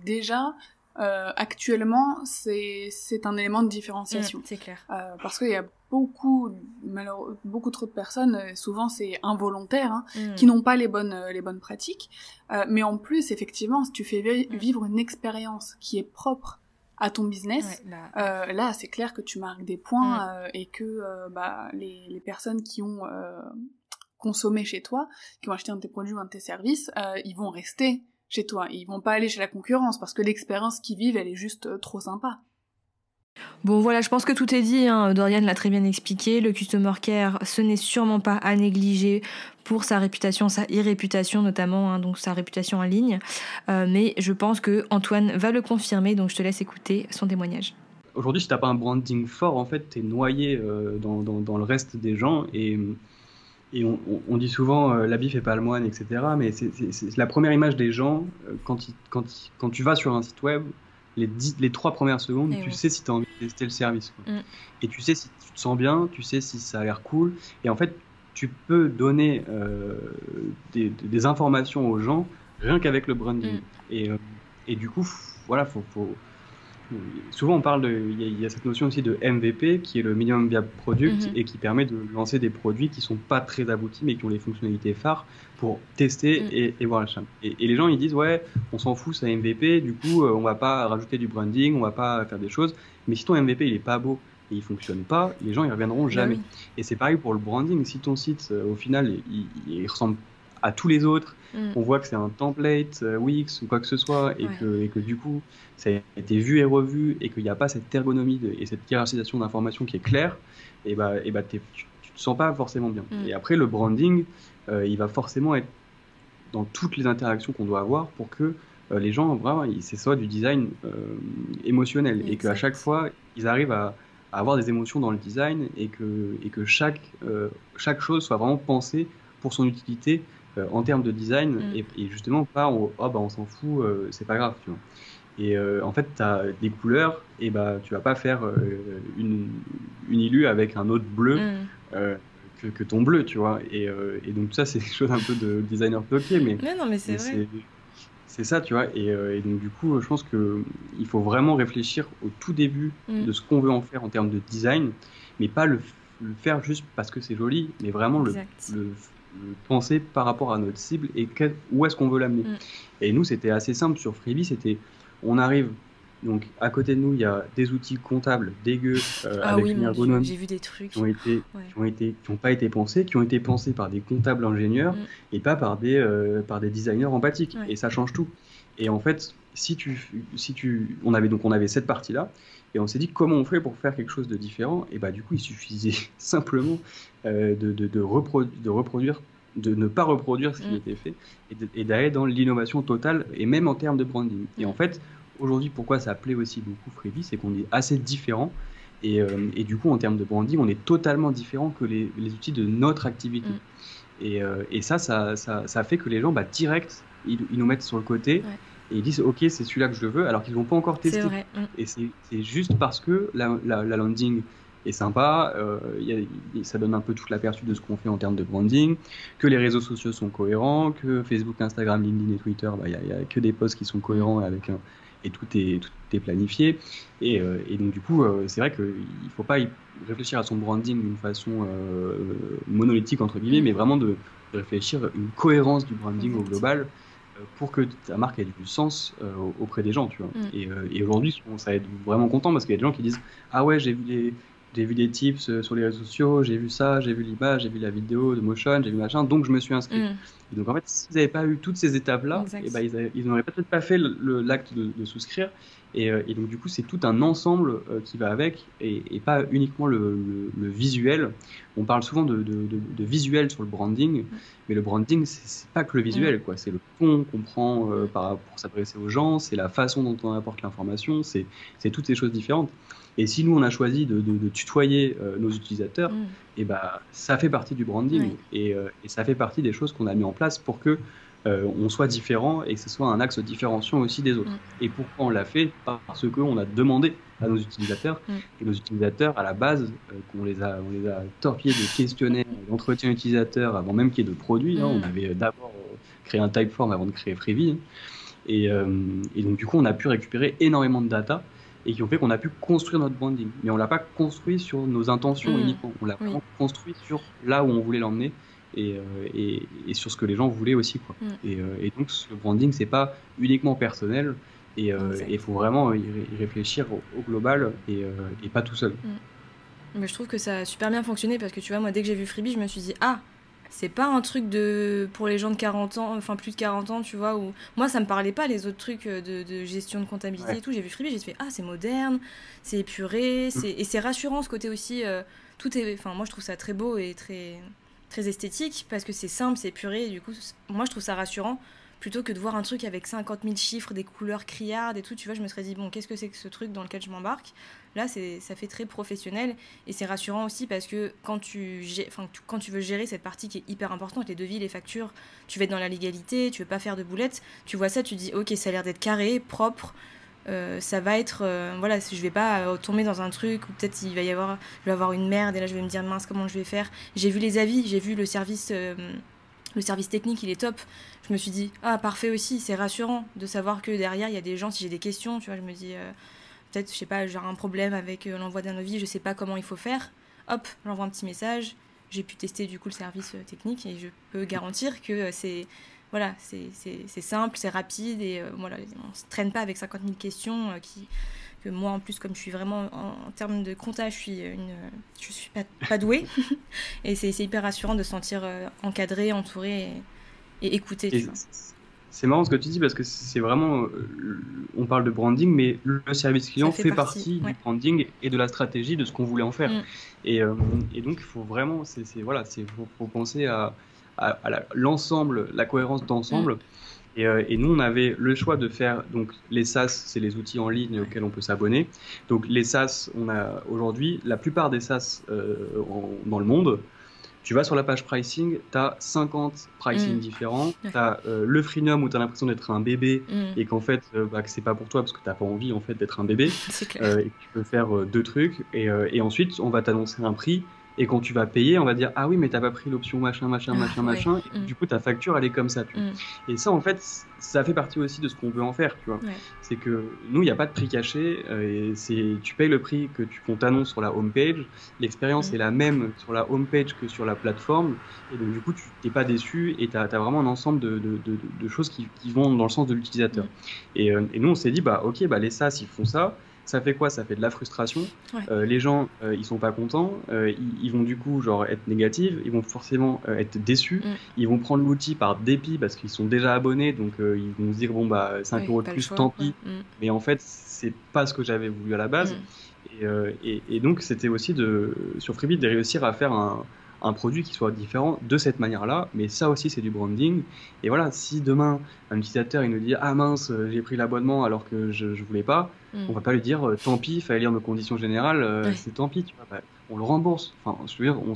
Speaker 3: déjà, euh, actuellement, c'est un élément de différenciation.
Speaker 1: Mmh, c'est clair.
Speaker 3: Euh, parce qu'il y a beaucoup, beaucoup trop de personnes, euh, souvent c'est involontaire, hein, mmh. qui n'ont pas les bonnes, euh, les bonnes pratiques. Euh, mais en plus, effectivement, si tu fais mmh. vivre une expérience qui est propre à ton business, là, là c'est clair que tu marques des points et que bah, les, les, personnes qui ont consommé chez toi, qui ont acheté un de tes produits ou un de tes services, ils vont rester chez toi. Ils vont pas aller chez la concurrence parce que l'expérience qu'ils vivent, elle est juste euh, trop sympa.
Speaker 1: Bon voilà, je pense que tout est dit, hein. Dorian l'a très bien expliqué, le customer care, ce n'est sûrement pas à négliger pour sa réputation, sa irréputation notamment, hein, donc sa réputation en ligne, euh, mais je pense que Antoine va le confirmer, donc je te laisse écouter son témoignage.
Speaker 4: Aujourd'hui, si t'as pas un branding fort, en fait, t'es noyé euh, dans, dans, le reste des gens et et on, dit souvent euh, l'habit fait pas le moine, etc. Mais c'est la première image des gens euh, quand, quand, quand, tu vas sur un site web. Les, les trois premières secondes, tu sais si tu as envie de tester le service. Mm. Et tu sais si tu te sens bien, tu sais si ça a l'air cool. Et en fait, tu peux donner euh, des, informations aux gens rien qu'avec le branding. Mm. Et, et, du coup, voilà, faut, faut, souvent on parle de, il y, a cette notion aussi de MVP qui est le minimum viable product mhm. et qui permet de lancer des produits qui sont pas très aboutis mais qui ont les fonctionnalités phares pour tester mhm. et, voir la chaîne. Et, les gens ils disent ouais, on s'en fout, c'est un MVP, du coup euh, on va pas rajouter du branding, on va pas faire des choses. Mais si ton MVP il est pas beau et il fonctionne pas, les gens ils reviendront bah jamais. Et c'est pareil pour le branding. Si ton site euh, au final il, il ressemble à tous les autres, mm. on voit que c'est un template euh, Wix ou quoi que ce soit, et, que, et que du coup, ça a été vu et revu, et qu'il n'y a pas cette ergonomie et cette hiérarchisation d'informations qui est claire, et bah, et bah tu, tu te sens pas forcément bien. Mm. Et après, le branding, euh, il va forcément être dans toutes les interactions qu'on doit avoir pour que euh, les gens, vraiment, c'est soit du design émotionnel, et qu'à chaque fois, ils arrivent à, à, avoir des émotions dans le design, et que, et que chaque, chaque chose soit vraiment pensée pour son utilité euh, en termes de design mm. et, justement pas oh bah on s'en fout euh, c'est pas grave tu vois et euh, en fait tu as des couleurs et bah tu vas pas faire une, une illu avec un autre bleu mm. que, que, ton bleu tu vois et, et donc ça c'est des choses un peu de designer bloqué mais,
Speaker 1: mais non mais c'est vrai
Speaker 4: c'est ça, tu vois. Et, donc, du coup, je pense qu'il faut vraiment réfléchir au tout début mm. de ce qu'on veut en faire en termes de design, mais pas le, faire juste parce que c'est joli, mais vraiment le, le, penser par rapport à notre cible et où est-ce qu'on veut l'amener. Mm. Et nous, c'était assez simple sur Freebie, c'était on arrive donc à côté de nous, il y a des outils comptables dégueux
Speaker 1: euh, ah avec une ergonomie j'ai vu des trucs
Speaker 4: qui ont été, qui ont été, qui ont pas été pensés, qui ont été pensés par des comptables ingénieurs mm. et pas par des euh, par des designers empathiques. Et ça change tout. Et en fait, si tu si tu on avait donc on avait cette partie là et on s'est dit comment on fait pour faire quelque chose de différent? Et bah du coup, il suffisait simplement euh, de, de, de, de, reproduire, de ne pas reproduire ce qui mm. était fait et d'aller dans l'innovation totale et même en termes de branding. Et en fait, aujourd'hui, pourquoi ça plaît aussi beaucoup Freebie, c'est qu'on est assez différent. Et, euh, et, du coup, en termes de branding, on est totalement différent que les, les outils de notre activité. Mm. Et, euh, et, ça, ça, ça, ça, fait que les gens, bah, direct, ils, ils nous mettent sur le côté et ils disent ok c'est celui-là que je veux alors qu'ils n'ont pas encore testé.
Speaker 1: Vrai. Mm.
Speaker 4: Et c'est juste parce que la, la, landing est sympa, euh, ça donne un peu toute l'aperçu de ce qu'on fait en termes de branding, que les réseaux sociaux sont cohérents, que Facebook, Instagram, LinkedIn et Twitter, bah, il n'y a, que des posts qui sont cohérents avec un, et tout est, tout est planifié. Et, euh, et donc du coup, euh, c'est vrai qu'il ne faut pas y réfléchir à son branding d'une façon monolithique, entre guillemets, mais vraiment de, réfléchir à une cohérence du branding au global pour que ta marque ait du sens auprès des gens, tu vois. Mm. Et, et aujourd'hui, ça va être vraiment content parce qu'il y a des gens qui disent Ah ouais, j'ai vu les, j'ai vu des tips euh, sur les réseaux sociaux, j'ai vu ça, j'ai vu l'image, j'ai vu la vidéo de motion, j'ai vu machin, donc je me suis inscrit. Mm. Et donc en fait, s'ils n'avaient pas eu toutes ces étapes-là, eh ben, ils n'auraient peut-être pas fait l'acte de, de, souscrire. Et, euh, et, donc du coup, c'est tout un ensemble euh, qui va avec, et, et pas uniquement le, le, visuel. On parle souvent de, de, visuel sur le branding, mais le branding, c'est pas que le visuel, quoi. C'est le ton qu'on prend par, pour s'adresser aux gens, c'est la façon dont on apporte l'information, c'est toutes ces choses différentes. Et si nous, on a choisi de, tutoyer euh, nos utilisateurs, mm. et eh bah, ça fait partie du branding et, euh, et, ça fait partie des choses qu'on a mis en place pour que euh, on soit différent et que ce soit un axe différenciant aussi des autres. Mm. Et pourquoi on l'a fait? Parce qu'on a demandé à nos utilisateurs, mm. et nos utilisateurs, à la base, qu'on les a, on les a torpillés de questionnaires, d'entretien utilisateur avant même qu'il y ait de produits. Hein. on avait d'abord créé un typeform avant de créer Freebie. Hein. Et, et, donc, du coup, on a pu récupérer énormément de data et qui ont fait qu'on a pu construire notre branding. Mais on l'a pas construit sur nos intentions mm. uniquement, on l'a construit sur là où on voulait l'emmener et, euh, et, et, sur ce que les gens voulaient aussi. Quoi. Mm. Et, euh, et, donc ce branding, c'est pas uniquement personnel et euh, il faut vraiment y, réfléchir au, global et, pas tout seul.
Speaker 1: Mm. Mais je trouve que ça a super bien fonctionné parce que tu vois, moi dès que j'ai vu Freebie, je me suis dit, ah, c'est pas un truc de pour les gens de 40 ans enfin plus de 40 ans tu vois ou moi ça me parlait pas les autres trucs euh, de, gestion de comptabilité et tout j'ai vu Freebie j'ai fait ah c'est moderne c'est épuré mm. et c'est rassurant ce côté aussi euh, tout est enfin moi je trouve ça très beau et très très esthétique parce que c'est simple c'est épuré et du coup moi je trouve ça rassurant. Plutôt que de voir un truc avec 50 000 chiffres, des couleurs criardes et tout, tu vois, je me serais dit, bon, qu'est-ce que c'est que ce truc dans lequel je m'embarque? Là, ça fait très professionnel et c'est rassurant aussi parce que quand tu, quand tu veux gérer cette partie qui est hyper importante, les devis, les factures, tu vas être dans la légalité, tu veux pas faire de boulettes, tu vois ça, tu dis, ok, ça a l'air d'être carré, propre, euh, ça va être euh, voilà je vais pas euh, tomber dans un truc ou peut-être il va y avoir je vais avoir une merde et là je vais me dire mince comment je vais faire? J'ai vu les avis j'ai vu le service le service technique il est top. Je me suis dit ah parfait aussi c'est rassurant de savoir que derrière il y a des gens si j'ai des questions tu vois je me dis peut-être je sais pas j'ai un problème avec l'envoi d'un avis je sais pas comment il faut faire. Hop j'envoie un petit message j'ai pu tester du coup le service technique et je peux garantir que c'est voilà c'est simple c'est rapide et voilà on se traîne pas avec 50 000 questions qui que moi en plus comme je suis vraiment en, termes de comptage je suis une je suis pas, pas douée et c'est hyper rassurant de se sentir encadré entouré et écouter.
Speaker 4: c'est marrant ce que tu dis parce que c'est vraiment, euh, on parle de branding, mais le service client fait, partie, du branding et de la stratégie de ce qu'on voulait en faire. Mm. Et, euh, et, donc il faut vraiment, c'est voilà, c'est faut, penser à, à, l'ensemble, la, cohérence d'ensemble. Et, euh, et, nous, on avait le choix de faire donc les SaaS, c'est les outils en ligne auxquels on peut s'abonner. Donc les SaaS, on a aujourd'hui la plupart des SaaS dans le monde tu vas sur la page pricing, tu as 50 pricing mm. différents. Tu as euh, le freemium où tu as l'impression d'être un bébé mm. et qu'en fait, euh, bah, c'est pas pour toi parce que tu pas envie en fait d'être un bébé.
Speaker 1: Euh,
Speaker 4: et tu peux faire deux trucs. Et, et ensuite, on va t'annoncer un prix et quand tu vas payer, on va dire ah oui mais t'as pas pris l'option machin machin ah, machin machin. Et mm. Du coup ta facture elle est comme ça. Tu vois. Mm. Et ça en fait ça fait partie aussi de ce qu'on veut en faire. Tu vois. C'est que nous il n'y a pas de prix caché. Euh, et c'est tu payes le prix que tu qu'on t'annonce sur la home page. L'expérience mm. est la même sur la home page que sur la plateforme. Et donc du coup tu t'es pas déçu et tu as, vraiment un ensemble de, de, de, choses qui, qui, vont dans le sens de l'utilisateur. Et, euh, et, nous on s'est dit bah ok bah les SaaS ils font ça ça fait quoi? Ça fait de la frustration. Euh, les gens, euh, ils sont pas contents. Euh, ils, vont du coup genre être négatifs. Ils vont forcément être déçus. Mm. Ils vont prendre l'outil par dépit parce qu'ils sont déjà abonnés. Donc ils vont se dire bon bah 5 euros de plus, tant pis. Mm. Mais en fait, c'est pas ce que j'avais voulu à la base. Mm. Et, et, donc c'était aussi de sur Freebie de réussir à faire un un produit qui soit différent de cette manière-là. Mais ça aussi, c'est du branding. Et voilà, si demain, un utilisateur, il nous dit Ah mince, j'ai pris l'abonnement alors que je ne voulais pas, mm. on va pas lui dire euh, Tant pis, il fallait lire nos conditions générales, euh, c'est tant pis. Tu vois, bah, on le rembourse. Enfin, je veux dire, on,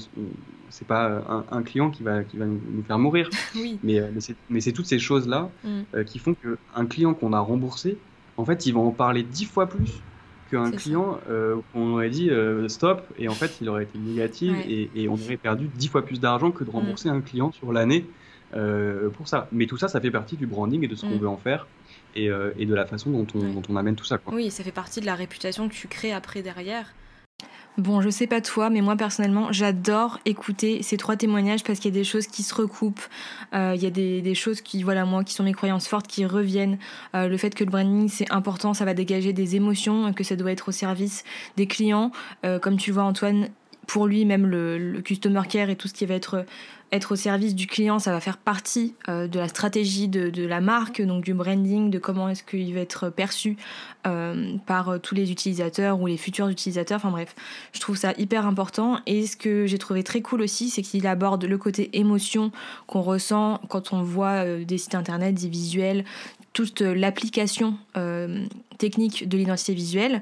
Speaker 4: c'est pas un, client qui va, qui va nous, faire mourir. Mais, euh, mais c'est toutes ces choses-là mm. qui font qu'un client qu'on a remboursé, en fait, il va en parler dix fois plus qu'un client, euh, on aurait dit euh, stop, et en fait, il aurait été négatif, et, on aurait perdu dix fois plus d'argent que de mm. rembourser un client sur l'année euh, pour ça. Mais tout ça, ça fait partie du branding et de ce qu'on mm. veut en faire. Et, de la façon dont on, dont on amène tout ça. Quoi.
Speaker 1: Oui, ça fait partie de la réputation que tu crées après derrière. Bon, je sais pas toi, mais moi personnellement, j'adore écouter ces trois témoignages parce qu'il y a des choses qui se recoupent, euh, il y a des, choses qui, voilà, moi, qui sont mes croyances fortes, qui reviennent. Euh, le fait que le branding c'est important, ça va dégager des émotions, que ça doit être au service des clients. Euh, comme tu vois, Antoine, pour lui, même le, le, customer care et tout ce qui va être être au service du client, ça va faire partie euh, de la stratégie de, la marque, donc du branding, de comment est-ce qu'il va être perçu euh, par euh, tous les utilisateurs ou les futurs utilisateurs. Enfin bref, je trouve ça hyper important. Et ce que j'ai trouvé très cool aussi, c'est qu'il aborde le côté émotion qu'on ressent quand on voit des sites internet, des visuels, toute l'application technique de l'identité visuelle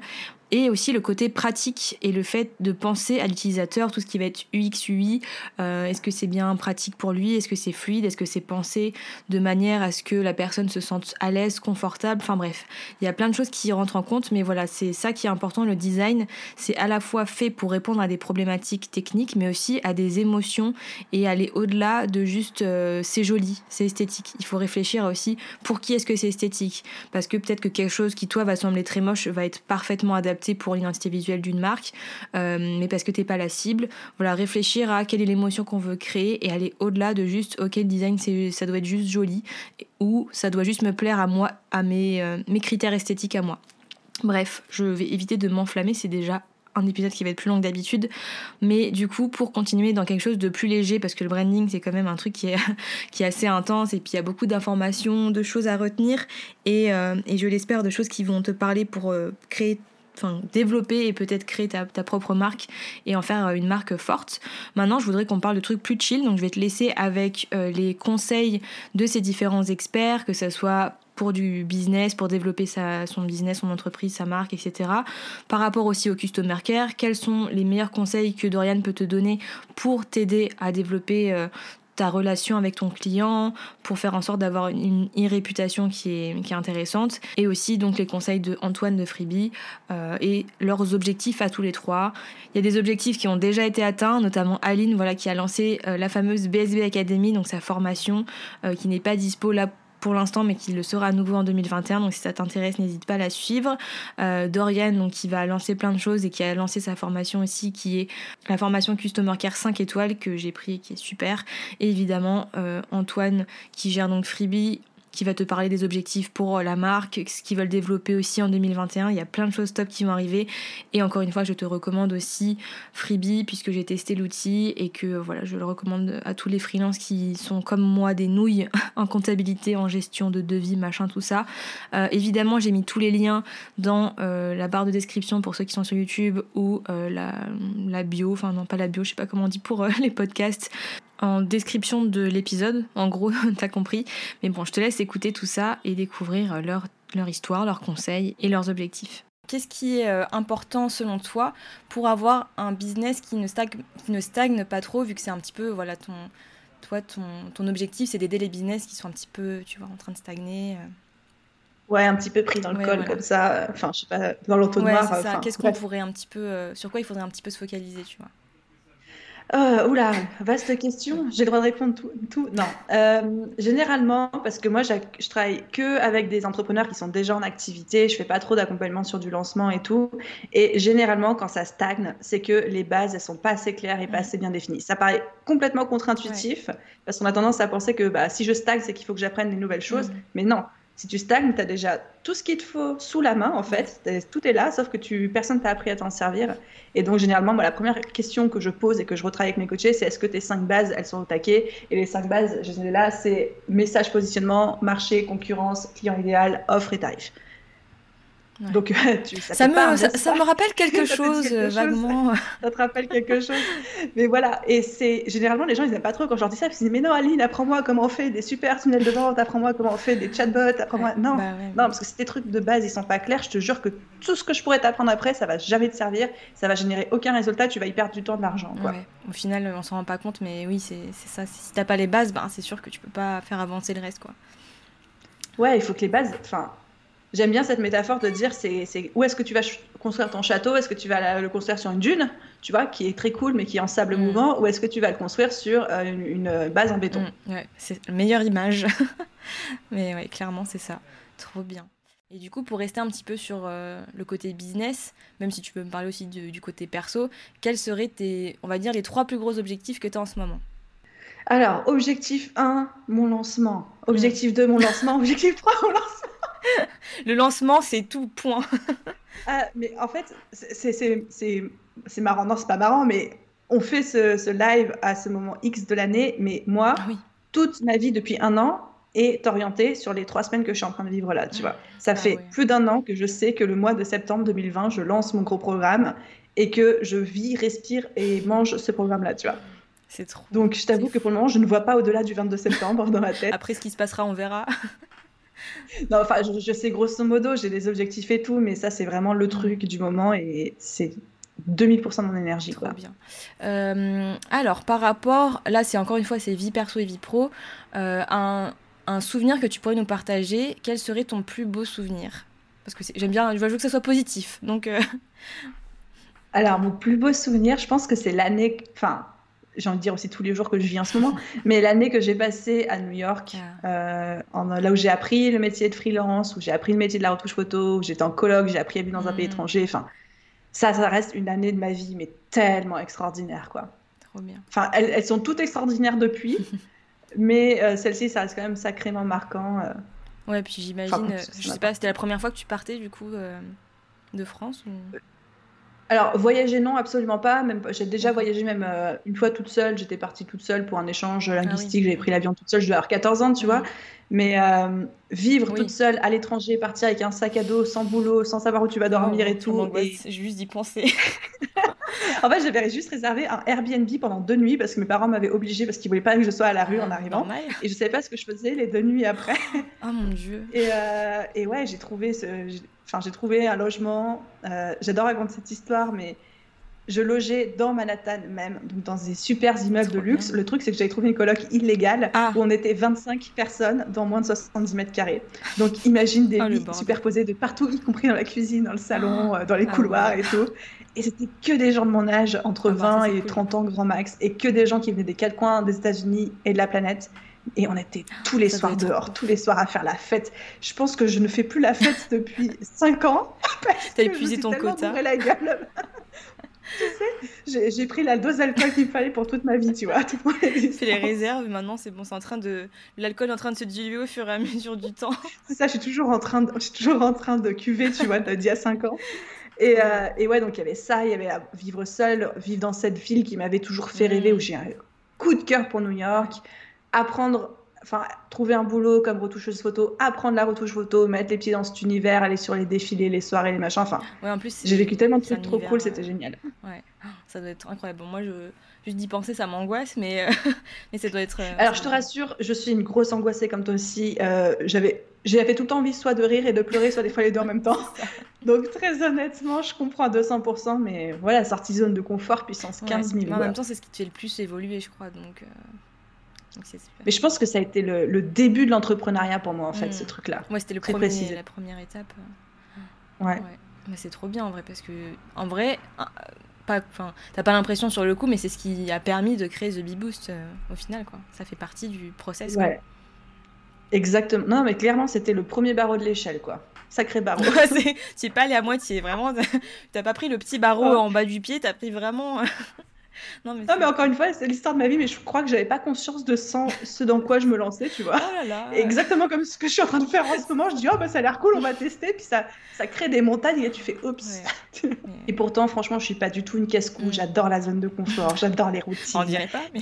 Speaker 1: et aussi le côté pratique et le fait de penser à l'utilisateur, tout ce qui va être UX, UI, euh, est-ce que c'est bien pratique pour lui, est-ce que c'est fluide, est-ce que c'est pensé de manière à ce que la personne se sente à l'aise, confortable, enfin bref, il y a plein de choses qui rentrent en compte, mais voilà, c'est ça qui est important, le design, c'est à la fois fait pour répondre à des problématiques techniques, mais aussi à des émotions et aller au-delà de juste euh, c'est joli, c'est esthétique. Il faut réfléchir aussi pour qui est-ce que c'est esthétique, parce que peut-être que quelque chose qui toi va sembler très moche va être parfaitement adapté pour l'identité visuelle d'une marque, euh, mais parce que t'es pas la cible. Voilà, réfléchir à quelle est l'émotion qu'on veut créer et aller au-delà de juste, ok, le design, ça doit être juste joli, ou ça doit juste me plaire à moi, à mes, euh, mes critères esthétiques à moi. Bref, je vais éviter de m'enflammer, c'est déjà un épisode qui va être plus long que d'habitude. Mais du coup, pour continuer dans quelque chose de plus léger, parce que le branding, c'est quand même un truc qui est, qui est assez intense, et puis il y a beaucoup d'informations, de choses à retenir, et, euh, et je l'espère, de choses qui vont te parler pour créer enfin, développer et peut-être créer ta, propre marque et en faire euh, une marque forte. Maintenant, je voudrais qu'on parle de trucs plus chill, donc je vais te laisser avec euh, les conseils de ces différents experts, que ce soit pour du business, pour développer son business, son entreprise, sa marque, etc. Par rapport aussi au customer care, quels sont les meilleurs conseils que Dorian peut te donner pour t'aider à développer euh, ta relation avec ton client pour faire en sorte d'avoir une, e-réputation qui est, qui est intéressante et aussi donc les conseils de Antoine de Freebie euh, et leurs objectifs à tous les trois. Il y a des objectifs qui ont déjà été atteints, notamment Aline voilà qui a lancé euh, la fameuse BSB Academy donc sa formation euh, qui n'est pas dispo là pour l'instant, mais qui le sera à nouveau en 2021. Donc si ça t'intéresse, n'hésite pas à la suivre. Euh, Dorian, donc, qui va lancer plein de choses et qui a lancé sa formation aussi, qui est la formation Customer Care 5 étoiles que j'ai pris qui est super. Et évidemment, euh, Antoine, qui gère donc Freebie qui va te parler des objectifs pour euh, la marque, ce qu'ils veulent développer aussi en 2021. Il y a plein de choses top qui vont arriver. Et encore une fois, je te recommande aussi Freebie puisque j'ai testé l'outil et que voilà, je le recommande à tous les freelances qui sont comme moi des nouilles en comptabilité, en gestion de devis, machin, tout ça. Euh, évidemment, j'ai mis tous les liens dans euh, la barre de description pour ceux qui sont sur YouTube ou la, la, bio, enfin non pas la bio, je sais pas comment on dit pour les podcasts en description de l'épisode. En gros, t'as compris. Mais bon, je te laisse écouter tout ça et découvrir leur, leur histoire, leurs conseils et leurs objectifs. Qu'est-ce qui est euh, important selon toi pour avoir un business qui ne stagne, qui ne stagne pas trop, vu que c'est un petit peu, voilà, ton, toi, ton, ton objectif, c'est d'aider les business qui sont un petit peu, tu vois, en train de stagner euh.
Speaker 2: Ouais, un petit peu pris dans le col comme ça. Enfin, je sais pas, dans l'entonnoir.
Speaker 1: Ouais, Qu'est-ce qu'on pourrait un petit peu, euh, sur quoi il faudrait un petit peu se focaliser, tu vois?
Speaker 2: Euh, oula, vaste question. J'ai le droit de répondre tout. tout non. Euh, généralement, parce que moi, je travaille que avec des entrepreneurs qui sont déjà en activité. Je fais pas trop d'accompagnement sur du lancement et tout. Et généralement, quand ça stagne, c'est que les bases, elles sont pas assez claires et pas assez bien définies. Ça paraît complètement contre-intuitif parce qu'on a tendance à penser que bah, si je stagne, c'est qu'il faut que j'apprenne des nouvelles choses. Mais non. Si tu stagnes, tu as déjà tout ce qu'il te faut sous la main, en fait. Tout est là, sauf que tu, personne t'a appris à t'en servir. Et donc, généralement, moi, la première question que je pose et que je retravaille avec mes coachés, c'est est-ce que tes cinq bases, elles sont au taquet? Et les cinq bases, je les ai là, c'est message, positionnement, marché, concurrence, client idéal, offre et tarif.
Speaker 1: Donc, ça, me, ça, me rappelle quelque chose, vaguement.
Speaker 2: ça te rappelle quelque chose. Mais voilà, et c'est généralement les gens ils n'aiment pas trop quand je leur dis ça. Ils se disent mais non Aline, apprends-moi comment on fait des super tunnels de vente, apprends-moi comment on fait des chatbots, apprends-moi. non, bah non, parce que si tes trucs de base ils sont pas clairs, je te jure que tout ce que je pourrais t'apprendre après, ça va jamais te servir, ça va générer aucun résultat, tu vas y perdre du temps, de l'argent.
Speaker 1: Au final, on s'en rend pas compte, mais oui, c'est ça. Si t'as pas les bases, ben, c'est sûr que tu peux pas faire avancer le reste, quoi.
Speaker 2: Ouais, il faut que les bases, enfin, J'aime bien cette métaphore de dire c'est où est-ce que tu vas construire ton château? Est-ce que tu vas le construire sur une dune, tu vois, qui est très cool mais qui est en sable mm. mouvant, ou est-ce que tu vas le construire sur euh, une, base en béton?
Speaker 1: Mm, ouais, C'est la meilleure image. mais ouais, clairement, c'est ça. Trop bien. Et du coup, pour rester un petit peu sur euh, le côté business, même si tu peux me parler aussi du, côté perso, quels seraient tes, on va dire, les trois plus gros objectifs que tu as en ce moment?
Speaker 2: Alors, objectif 1, mon lancement. Objectif 2, mon lancement. Objectif 3, mon lancement.
Speaker 1: le lancement, c'est tout, point.
Speaker 2: Ah, mais en fait, c'est marrant. Non, c'est pas marrant, mais on fait ce, live à ce moment X de l'année, mais moi, ah toute ma vie depuis un an est orientée sur les trois semaines que je suis en train de vivre là, tu vois. Ça ah fait plus d'un an que je sais que le mois de septembre 2020, je lance mon gros programme et que je vis, respire et mange ce programme-là, tu vois.
Speaker 1: C'est trop.
Speaker 2: Donc je t'avoue que pour le moment, je ne vois pas au-delà du 22 septembre dans ma tête.
Speaker 1: Après ce qui se passera, on verra.
Speaker 2: non, enfin, je, sais grosso modo, j'ai des objectifs et tout, mais ça, c'est vraiment le truc du moment et c'est 2000% de mon énergie. Trop
Speaker 1: bien. Euh, alors, par rapport, là, c'est encore une fois, c'est vie perso et vie pro. Euh, un, un, souvenir que tu pourrais nous partager, quel serait ton plus beau souvenir? Parce que j'aime bien, je veux que ça soit positif. Donc. Euh,
Speaker 2: alors, mon plus beau souvenir, je pense que c'est l'année. Enfin, j'ai envie de dire aussi tous les jours que je vis en ce moment, mais l'année que j'ai passée à New York, ah. euh, en, là où j'ai appris le métier de freelance, où j'ai appris le métier de la retouche photo, où j'étais en colloque, j'ai appris à vivre dans un pays mm. étranger, enfin, ça, ça reste une année de ma vie, mais tellement extraordinaire, quoi.
Speaker 1: Trop bien.
Speaker 2: Enfin, elles, sont toutes extraordinaires depuis, mais euh, celle-ci, ça reste quand même sacrément marquant. Euh.
Speaker 1: Ouais, puis j'imagine, je sais pas, c'était la première fois que tu partais, du coup, de France ou...
Speaker 2: Alors, voyager, non, absolument pas. Même, j'ai déjà voyagé même euh, une fois toute seule. J'étais partie toute seule pour un échange ah linguistique. J'avais pris l'avion toute seule. Je devais avoir 14 ans, tu vois. Mais euh, vivre toute seule à l'étranger, partir avec un sac à dos, sans boulot, sans savoir où tu vas dormir et tout.
Speaker 1: Et... Juste d'y penser.
Speaker 2: en fait, j'avais juste réservé un Airbnb pendant deux nuits parce que mes parents m'avaient obligé parce qu'ils voulaient pas que je sois à la rue en ah, arrivant. Et je savais pas ce que je faisais les deux nuits après.
Speaker 1: Oh mon dieu.
Speaker 2: Et, euh, et ouais, j'ai trouvé ce, Enfin, j'ai trouvé un logement. Euh, j'adore raconter cette histoire, mais je logeais dans Manhattan même, donc dans des super immeubles de luxe. Le truc, c'est que j'avais trouvé une coloc illégale ah. où on était 25 personnes dans moins de 70 mètres carrés. Donc imagine des oh, lits superposés de partout, y compris dans la cuisine, dans le salon, ah. euh, dans les ah couloirs et tout. Et c'était que des gens de mon âge, entre 20 bah, et 30 ans grand max, et que des gens qui venaient des quatre coins des États-Unis et de la planète. Et on était tous les soirs dehors, tous les soirs à faire la fête. Je pense que je ne fais plus la fête depuis 5 ans.
Speaker 1: T'as épuisé ton quota.
Speaker 2: La gueule. tu sais, j'ai pris la dose d'alcool qu'il fallait pour toute ma vie, tu vois.
Speaker 1: fais les réserves, maintenant c'est bon, c'est en train de l'alcool est en train de se diluer au fur et à mesure du temps.
Speaker 2: C'est ça, je suis toujours en train de, je suis toujours en train de cuver, tu vois, t'as dit à 5 ans. Et, euh, et, ouais, donc il y avait ça, il y avait vivre seul, vivre dans cette ville qui m'avait toujours fait rêver, où j'ai un coup de cœur pour New York apprendre, enfin, trouver un boulot comme retoucheuse photo, apprendre la retouche photo, mettre les pieds dans cet univers, aller sur les défilés, les soirées, les machins. Enfin,
Speaker 1: ouais, en plus,
Speaker 2: j'ai vécu tellement de trucs trop cool, c'était génial.
Speaker 1: Ouais, oh, ça doit être incroyable. Bon, moi, je, juste d'y penser, ça m'angoisse, mais, euh, mais ça doit être. Euh,
Speaker 2: Alors, je te rassure, je suis une grosse angoissée comme toi aussi. Euh, j'avais j'avais tout le temps envie soit de rire et de pleurer, soit des fois les deux en même temps. Donc très honnêtement, je comprends à 200%, mais voilà, sortie zone de confort, puissance 15 000.
Speaker 1: en même temps, c'est ce qui te fait le plus évoluer, je crois. Donc,
Speaker 2: mais je pense que ça a été le, début de l'entrepreneuriat pour moi, en fait, ce mm. truc-là.
Speaker 1: Moi, c'était le premier, la première étape.
Speaker 2: Ouais.
Speaker 1: Mais c'est trop bien en vrai, parce que en vrai, pas, t'as pas l'impression sur le coup, mais c'est ce qui a permis de créer The Bee Boost euh, au final, quoi. Ça fait partie du process. Ouais.
Speaker 2: Exactement. Non, mais clairement, c'était le premier barreau de l'échelle, quoi. Sacré barreau.
Speaker 1: tu es pas allé à moitié, vraiment. T'as pas pris le petit barreau oh. en bas du pied, t'as pris vraiment.
Speaker 2: non, mais, encore une fois, c'est l'histoire de ma vie, mais je crois que j'avais pas conscience de ce dans quoi je me lançais, tu vois.
Speaker 1: Oh
Speaker 2: exactement comme ce que je suis en train de faire en ce moment, je dis, oh bah ça a l'air cool, on va tester, puis ça, ça crée des montagnes et tu fais, oups. et pourtant, franchement, je suis pas du tout une casse-cou, mm. j'adore la zone de confort, j'adore les routines.
Speaker 1: On dirait pas, mais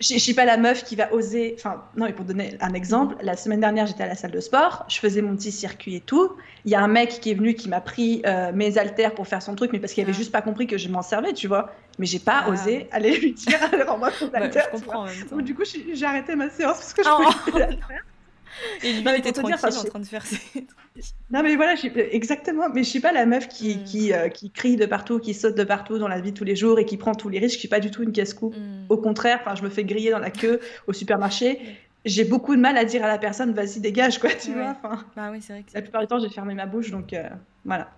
Speaker 2: je, suis pas la meuf qui va oser. Enfin, non, et pour donner un exemple, la semaine dernière, j'étais à la salle de sport, je faisais mon petit circuit et tout. Il y a un mec qui est venu qui m'a pris euh, mes haltères pour faire son truc, mais parce qu'il avait ah. juste pas compris que je m'en servais, tu vois. Mais j'ai pas ah. osé aller lui dire, rends-moi ton haltère.
Speaker 1: je comprends.
Speaker 2: du coup, j'ai arrêté ma séance parce que je oh. pouvais pas faire.
Speaker 1: Et lui, il était tranquille en train de faire ses
Speaker 2: Non, mais voilà, exactement. Mais je suis pas la meuf qui, qui, euh, qui, crie de partout, qui saute de partout dans la vie de tous les jours et qui prend tous les risques. Je suis pas du tout une casse-cou. Hmm. Au contraire, je me fais griller dans la queue au supermarché. j'ai beaucoup de mal à dire à la personne vas-y dégage quoi tu vois enfin,
Speaker 1: bah oui vrai que
Speaker 2: la plupart du temps j'ai fermé ma bouche donc euh, voilà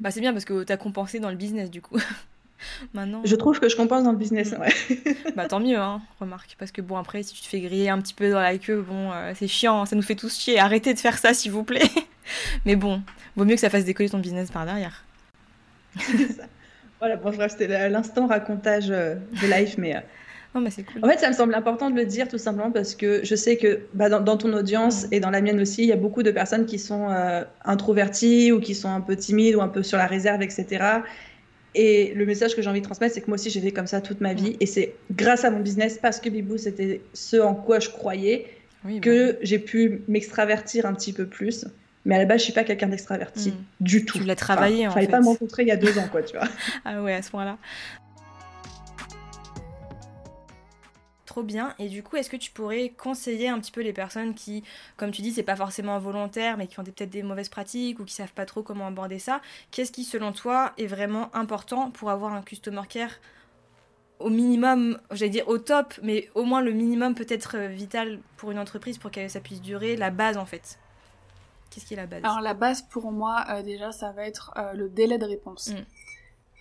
Speaker 1: bah c'est bien parce que tu as compensé dans le business du coup maintenant
Speaker 2: je trouve que je compense dans le business mm. ouais
Speaker 1: bah tant mieux hein remarque parce que bon après si tu te fais griller un petit peu dans la queue bon euh, c'est chiant ça nous fait tous chier arrêtez de faire ça s'il vous plaît mais bon vaut mieux que ça fasse décoller ton business par derrière
Speaker 2: ça. voilà bon c'était l'instant racontage euh, de life mais
Speaker 1: c'est cool.
Speaker 2: En fait, ça me semble important de le dire tout simplement parce que je sais que bah, dans, ton audience et dans la mienne aussi, il y a beaucoup de personnes qui sont euh, introverties ou qui sont un peu timides ou un peu sur la réserve, etc. Et le message que j'ai envie de transmettre, c'est que moi aussi, j'ai fait comme ça toute ma vie. Et c'est grâce à mon business, parce que Bibou, c'était ce en quoi je croyais, que bah j'ai pu m'extravertir un petit peu plus. Mais à la base, je suis pas quelqu'un d'extraverti hmm. du tout.
Speaker 1: Tu l'as travaillé
Speaker 2: enfin, en fallait pas me rencontrer il y a deux ans, quoi, tu vois.
Speaker 1: ah ouais, à ce point-là. Trop bien. Et du coup, est-ce que tu pourrais conseiller un petit peu les personnes qui, comme tu dis, c'est pas forcément volontaire, mais qui ont peut-être des mauvaises pratiques ou qui savent pas trop comment aborder ça Qu'est-ce qui, selon toi, est vraiment important pour avoir un customer care au minimum, j'allais dire au top, mais au moins le minimum peut-être euh, vital pour une entreprise pour que ça puisse durer, la base en fait? Qu'est-ce qui est la base?
Speaker 3: Alors la base pour moi, euh, déjà, ça va être euh, le délai de réponse. Mm.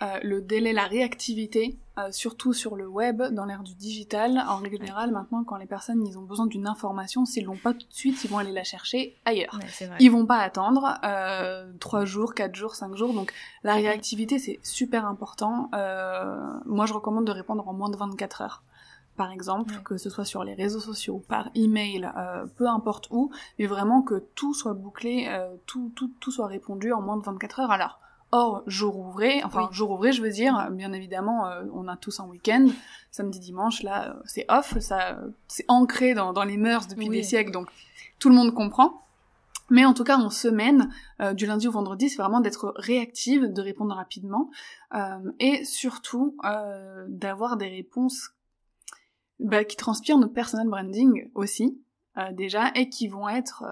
Speaker 3: Euh, le délai, la réactivité, euh, surtout sur le web, dans l'ère du digital. En règle générale, maintenant, quand les personnes ils ont besoin d'une information, s'ils l'ont pas tout de suite, ils vont aller la chercher ailleurs. ils vont pas attendre euh, 3 jours, 4 jours, 5 jours. Donc la réactivité, c'est super important. Euh, moi, je recommande de répondre en moins de 24 heures par exemple, que ce soit sur les réseaux sociaux, par email, euh, peu importe où, mais vraiment que tout soit bouclé, euh, tout, tout, tout soit répondu en moins de 24 heures. Alors, Or, jour ouvré, enfin jour ouvré, je veux dire, bien évidemment, euh, on a tous un week-end, samedi, dimanche, là, euh, c'est off, ça, c'est ancré dans, dans les mœurs depuis des siècles, donc tout le monde comprend. Mais en tout cas, en semaine, euh, du lundi au vendredi, c'est vraiment d'être réactive, de répondre rapidement, et surtout d'avoir des réponses bah, qui transpirent notre personal branding aussi, déjà, et qui vont être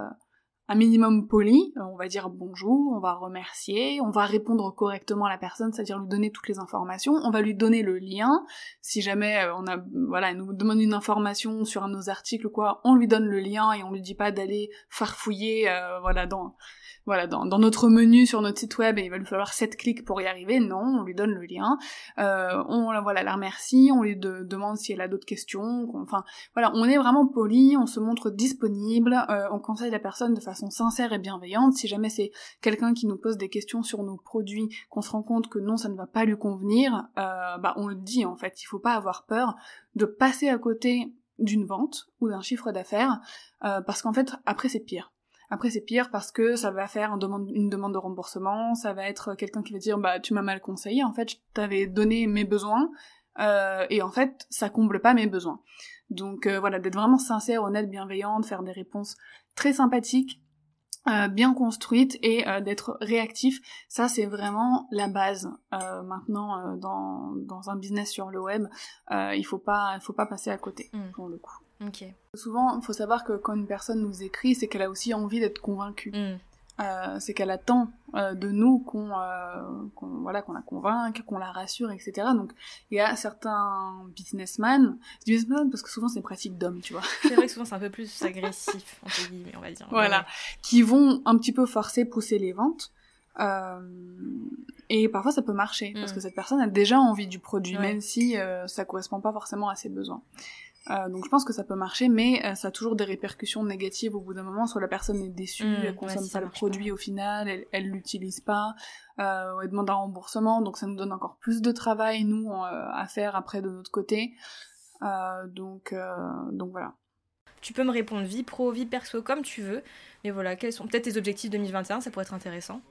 Speaker 3: un minimum poli, euh, on va dire bonjour, on va remercier, on va répondre correctement à la personne, c'est-à-dire lui donner toutes les informations, on va lui donner le lien, si jamais euh, on a, voilà, nous demande une information sur un de nos articles ou quoi, on lui donne le lien et on lui dit pas d'aller farfouiller, euh, voilà, dans, voilà, dans, notre menu sur notre site web et il va lui falloir 7 clics pour y arriver. Non, on lui donne le lien, euh, on voilà, la remercie, on lui demande si elle a d'autres questions. Enfin, voilà, on est vraiment poli, on se montre disponible, euh, on conseille la personne de façon sincère et bienveillante. Si jamais c'est quelqu'un qui nous pose des questions sur nos produits, qu'on se rend compte que non, ça ne va pas lui convenir, euh, bah on le dit en fait. Il faut pas avoir peur de passer à côté d'une vente ou d'un chiffre d'affaires, parce qu'en fait, après c'est pire après c'est pire parce que ça va faire une demande, une demande de remboursement, ça va être quelqu'un qui va dire bah tu m'as mal conseillé, en fait je t'avais donné mes besoins euh, et en fait ça comble pas mes besoins. Donc euh, voilà, d'être vraiment sincère, honnête, bienveillante, faire des réponses très sympathiques, euh, bien construites et d'être réactif, ça c'est vraiment la base. maintenant dans, dans un business sur le web, il faut pas il faut pas passer à côté mm. pour le coup. Souvent, il faut savoir que quand une personne nous écrit, c'est qu'elle a aussi envie d'être convaincue. Mm. Euh, c'est qu'elle attend euh, de nous qu'on euh, voilà qu'on la convainque, qu'on la rassure, etc. Donc il y a certains businessmen, businessmen parce que souvent c'est pratique d'hommes, tu vois.
Speaker 1: C'est vrai que souvent c'est un peu plus agressif entre guillemets, on va dire.
Speaker 3: Voilà, qui vont un petit peu forcer, pousser les ventes. et parfois ça peut marcher parce mm. que cette personne a déjà envie du produit, même si ça correspond pas forcément à ses besoins. Euh, donc je pense que ça peut marcher, mais euh, ça a toujours des répercussions négatives au bout d'un moment. Soit la personne est déçue, mmh, elle consomme pas le produit au final, elle, l'utilise pas, euh, elle demande un remboursement, donc ça nous donne encore plus de travail nous euh, à faire après de notre côté. donc donc voilà.
Speaker 1: Tu peux me répondre vie pro, vie perso comme tu veux, mais voilà, quels sont peut-être tes objectifs 2021, ça pourrait être intéressant.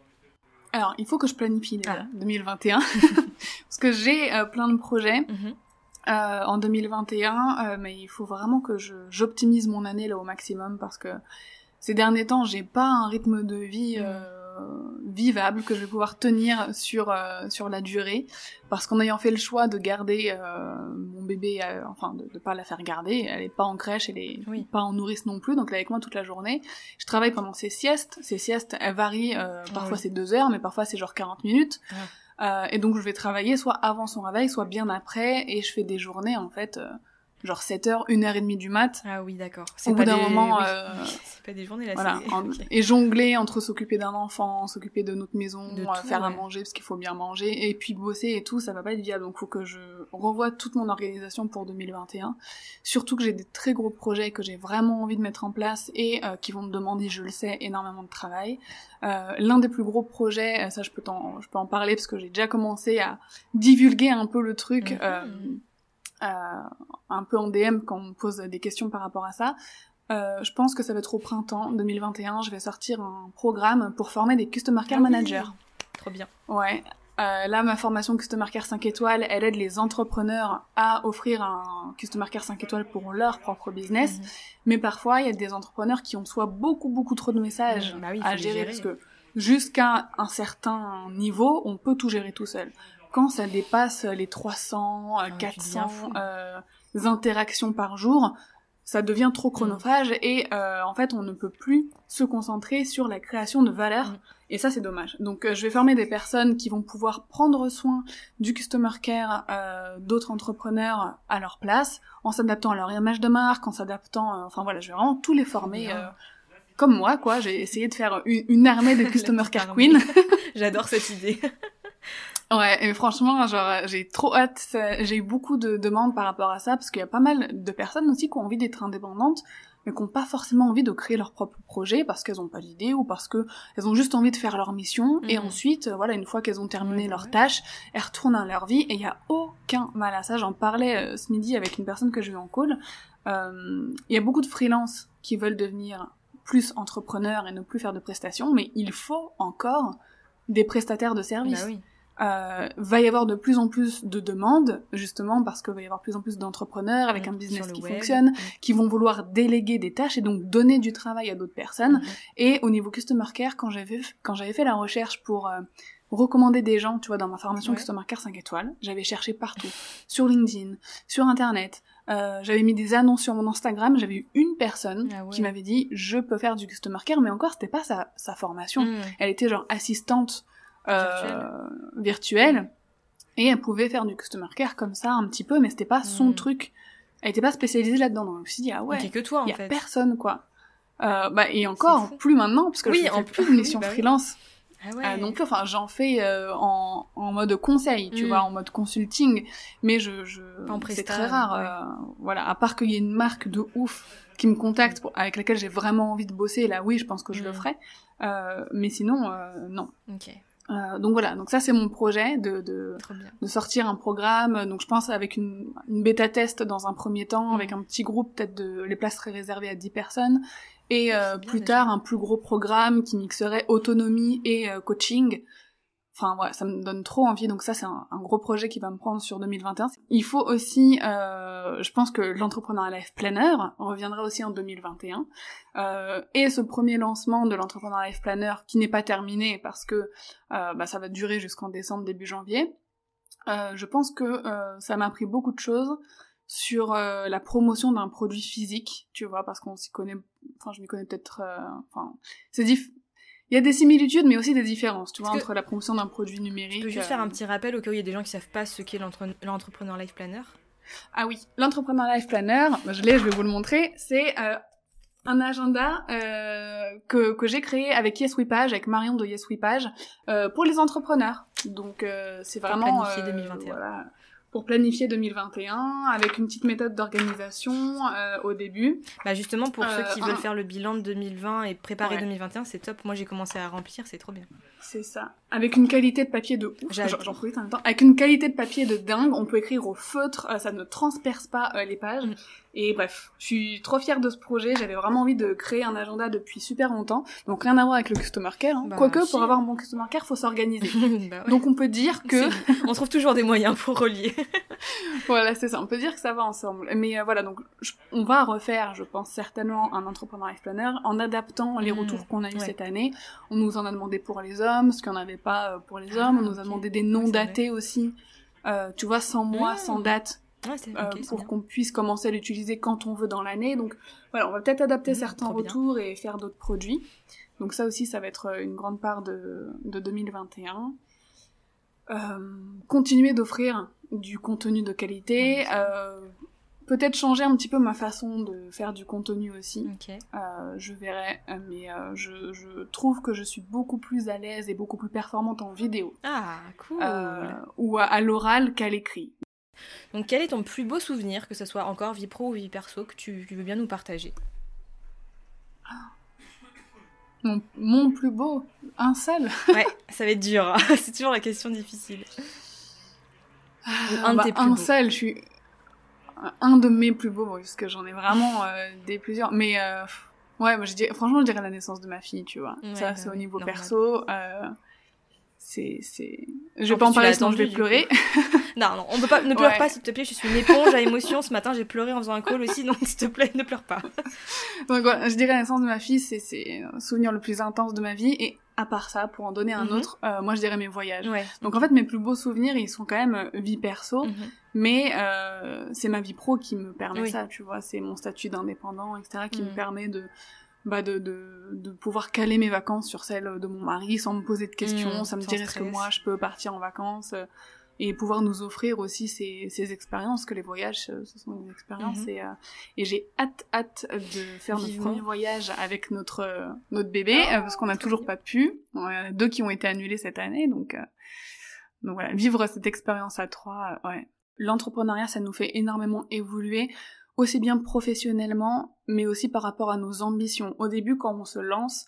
Speaker 3: Alors, il faut que je planifie déjà 2021 parce que j'ai plein de projets. Mmh euh, en 2021, euh, mais il faut vraiment que j'optimise mon année là au maximum parce que ces derniers temps, j'ai pas un rythme de vie euh, vivable que je vais pouvoir tenir sur euh, sur la durée. Parce qu'en ayant fait le choix de garder euh, mon bébé enfin de, de pas la faire garder elle est pas en crèche elle est pas en nourrice non plus donc elle est avec moi toute la journée. Je travaille pendant ses siestes. Ces siestes elles varient ah parfois c'est deux heures mais parfois c'est genre 40 minutes. Euh, et donc je vais travailler soit avant son réveil, soit bien après, et je fais des journées en fait euh, genre 7h, 1h30 du mat.
Speaker 1: Ah oui, d'accord.
Speaker 3: Au bout d'un moment... Euh...
Speaker 1: c'est pas des journées là.
Speaker 3: Voilà, Et jongler entre s'occuper d'un enfant, s'occuper de notre maison, de faire à manger parce qu'il faut bien manger, et puis bosser et tout, ça va pas être viable. Donc faut que je revoie toute mon organisation pour 2021. Surtout que j'ai des très gros projets que j'ai vraiment envie de mettre en place et euh, qui vont me demander, je le sais, énormément de travail. Euh, L'un des plus gros projets, euh, ça je peux, en, je peux en parler parce que j'ai déjà commencé à divulguer un peu le truc. Mhm. Euh, euh, un peu en DM quand on me pose des questions par rapport à ça. Euh, je pense que ça va être au printemps 2021. Je vais sortir un programme pour former des Customer Care ah Managers.
Speaker 1: Trop bien.
Speaker 3: Ouais. Euh, là, ma formation Customer Care 5 étoiles, elle aide les entrepreneurs à offrir un Customer Care 5 étoiles pour leur propre business. Mhm. Mais parfois, il y a des entrepreneurs qui ont soit beaucoup, beaucoup trop de messages bah à gérer, parce que jusqu'à un certain niveau, on peut tout gérer tout seul quand ça dépasse les 300, 400 euh, euh, interactions par jour, ça devient trop mm. chronophage et euh, en fait on ne peut plus se concentrer sur la création de valeur mm. et ça c'est dommage. Donc je vais former des personnes qui vont pouvoir prendre soin du customer care d'autres entrepreneurs à leur place en s'adaptant à leur image de marque, en s'adaptant, enfin voilà, je vais vraiment tous les former. comme moi, quoi, j'ai essayé de faire une, une armée de Customer Care Queen.
Speaker 1: J'adore cette idée.
Speaker 3: Ouais, et franchement, genre, j'ai trop hâte. J'ai eu beaucoup de demandes par rapport à ça, parce qu'il y a pas mal de personnes aussi qui ont envie d'être indépendantes, mais qui n'ont pas forcément envie de créer leur propre projet parce qu'elles n'ont pas l'idée ou parce que elles ont juste envie de faire leur mission. Et mhm. ensuite, voilà, une fois qu'elles ont terminé leur tâche, elles retournent dans leur vie. Et il y a aucun mal à ça. J'en parlais euh, ce midi avec une personne que j'ai eu en call. Euh, il y a beaucoup de freelances qui veulent devenir plus entrepreneurs et ne plus faire de prestations, mais il faut encore des prestataires de services. Bah oui euh, va y avoir de plus en plus de demandes, justement parce qu'il va y avoir de plus en plus d'entrepreneurs avec un business qui fonctionne, qui vont vouloir déléguer des tâches et donc donner du travail à d'autres personnes. Et au niveau customer care, quand j'avais quand j'avais fait la recherche pour euh, recommander des gens, tu vois, dans ma formation customer care 5 étoiles, j'avais cherché partout, sur LinkedIn, sur Internet. Euh, j'avais mis des annonces sur mon Instagram, j'avais eu une personne ah qui m'avait dit je peux faire du customer care, mais encore c'était pas sa, sa formation. Mmh. Elle était genre assistante euh, virtuelle. Et elle pouvait faire du customer care comme ça un petit peu, mais c'était pas son hmm. truc. Elle était pas spécialisée là-dedans. Donc je me suis dit, ah ouais,
Speaker 1: que toi,
Speaker 3: en y a personne, quoi. Euh, bah, et encore, plus maintenant, parce que oui, je fais en plus de mission bah freelance. Ah ouais. euh, non plus, enfin, j'en fais euh, en, en mode conseil, tu hmm. vois, en mode consulting, mais je, je c'est très rare. Euh, voilà, à part qu'il y ait une marque de ouf qui me contacte avec laquelle j'ai vraiment envie de bosser, là, oui, je pense que je le hmm. ferai. Euh, mais sinon, non.
Speaker 1: Ok.
Speaker 3: Euh, donc voilà, donc ça c'est mon projet de, de, de, sortir un programme. Donc je pense avec une, une bêta test dans un premier temps, avec un petit groupe, peut-être de les places seraient réservées à 10 personnes, et euh, plus tard un plus gros programme qui mixerait autonomie et euh, coaching Enfin voilà, ça me donne trop envie. Donc ça, c'est un, gros projet qui va me prendre sur 2021. Il faut aussi, euh, je pense que l'entrepreneur life planner reviendra aussi en 2021. Euh, et ce premier lancement de l'entrepreneur life planner qui n'est pas terminé parce que euh, bah, ça va durer jusqu'en décembre début janvier. Euh, je pense que euh, ça m'a appris beaucoup de choses sur euh, la promotion d'un produit physique, tu vois, parce qu'on s'y connaît, enfin je m'y connais peut-être, enfin c'est diff il y a des similitudes, mais aussi des différences, tu vois, entre la promotion d'un produit numérique.
Speaker 1: Tu peux juste faire un petit rappel au cas où il y a des gens qui savent pas ce qu'est l'entrepreneur life planner.
Speaker 3: Ah oui, l'entrepreneur life planner, je l'ai, je vais vous le montrer. C'est euh, un agenda euh, que, que j'ai créé avec YesWePage, avec Marion de YesWePage, euh, pour les entrepreneurs. Donc euh, c'est vraiment
Speaker 1: planifier 2021.
Speaker 3: Voilà, pour planifier 2021 avec une petite méthode d'organisation euh, au début.
Speaker 1: Bah justement pour ceux qui euh, veulent faire le bilan de 2020 et préparer 2021, c'est top. Moi j'ai commencé à remplir, c'est trop bien.
Speaker 3: C'est ça. Avec une qualité de papier de J'en profite en même temps. Avec une qualité de papier de dingue, on peut écrire au feutre, euh, ça ne transperce pas les pages. Mm. Et bref, je suis trop fière de ce projet. J'avais vraiment envie de créer un agenda depuis super longtemps. Donc rien à voir avec le customer care. Hein. Bah, Quoique, pour avoir un bon customer care, faut s'organiser. bah Donc on peut dire que...
Speaker 1: on trouve toujours des moyens pour relier.
Speaker 3: voilà, c'est ça. On peut dire que ça va ensemble. Mais euh, voilà, donc on va refaire, je pense certainement, un entrepreneur planner en adaptant les hmm. retours qu'on a eu cette année. On nous en a demandé pour les hommes, ce qu'on n'avait pas euh, pour les hommes. on ah, nous a demandé des noms datés aussi. Euh, tu vois, sans mois, ah. sans date. Euh, pour qu'on puisse commencer à l'utiliser quand on veut dans l'année. Donc voilà, on va peut-être adapter mmh, certains retours et faire d'autres produits. Donc ça aussi, ça va être une grande part de, de 2021. Euh, continuer d'offrir du contenu de qualité, peut-être changer un petit peu ma façon de faire du contenu aussi. Euh, je verrai, mais euh, je, je, trouve que je suis beaucoup plus à l'aise et beaucoup plus performante en vidéo.
Speaker 1: Ah, cool.
Speaker 3: Euh, ou à, l'oral qu'à l'écrit.
Speaker 1: Donc, quel est ton plus beau souvenir, que ce soit encore vie pro ou vie perso, que tu, veux bien nous partager?
Speaker 3: Mon, mon, plus beau, un seul.
Speaker 1: ouais, ça va être dur. Hein. C'est toujours la question difficile.
Speaker 3: un de bah, tes plus un seul, je suis un de mes plus beaux, parce que j'en ai vraiment euh, des plusieurs. Mais euh, ouais, moi, je dis, franchement, je dirais la naissance de ma fille, tu vois. ça, c'est au niveau perso. Euh, c'est, c'est. Je vais pas en parler sinon je vais pleurer.
Speaker 1: non, non, on peut pas. Ne pleure pas, s'il te plaît. Je suis une éponge à émotion. Ce matin, j'ai pleuré en faisant un call aussi, donc s'il te plaît, ne pleure pas.
Speaker 3: donc voilà, je dirais la naissance de ma fille, c'est, c'est le souvenir le plus intense de ma vie. Et à part ça, pour en donner un mhm. autre, euh, moi je dirais mes voyages. Donc en fait, mes plus beaux souvenirs, ils sont quand même euh, vie perso, mhm. mais euh, c'est ma vie pro qui me permet ça, tu vois. C'est mon statut d'indépendant, etc., qui me mhm. permet de, bah, de, de, de, pouvoir caler mes vacances sur celles de mon mari sans me poser de questions. ça me dirait est-ce que moi je peux partir en vacances et pouvoir nous offrir aussi ces, ces expériences que les voyages euh, ce sont des expériences mhm. et, euh, et j'ai hâte hâte de faire notre premier voyage avec notre euh, notre bébé oh, parce qu'on n'a toujours pas pu. En a deux qui ont été annulés cette année donc donc voilà vivre cette expérience à trois ouais. L'entrepreneuriat ça nous fait énormément évoluer aussi bien professionnellement mais aussi par rapport à nos ambitions. Au début quand on se lance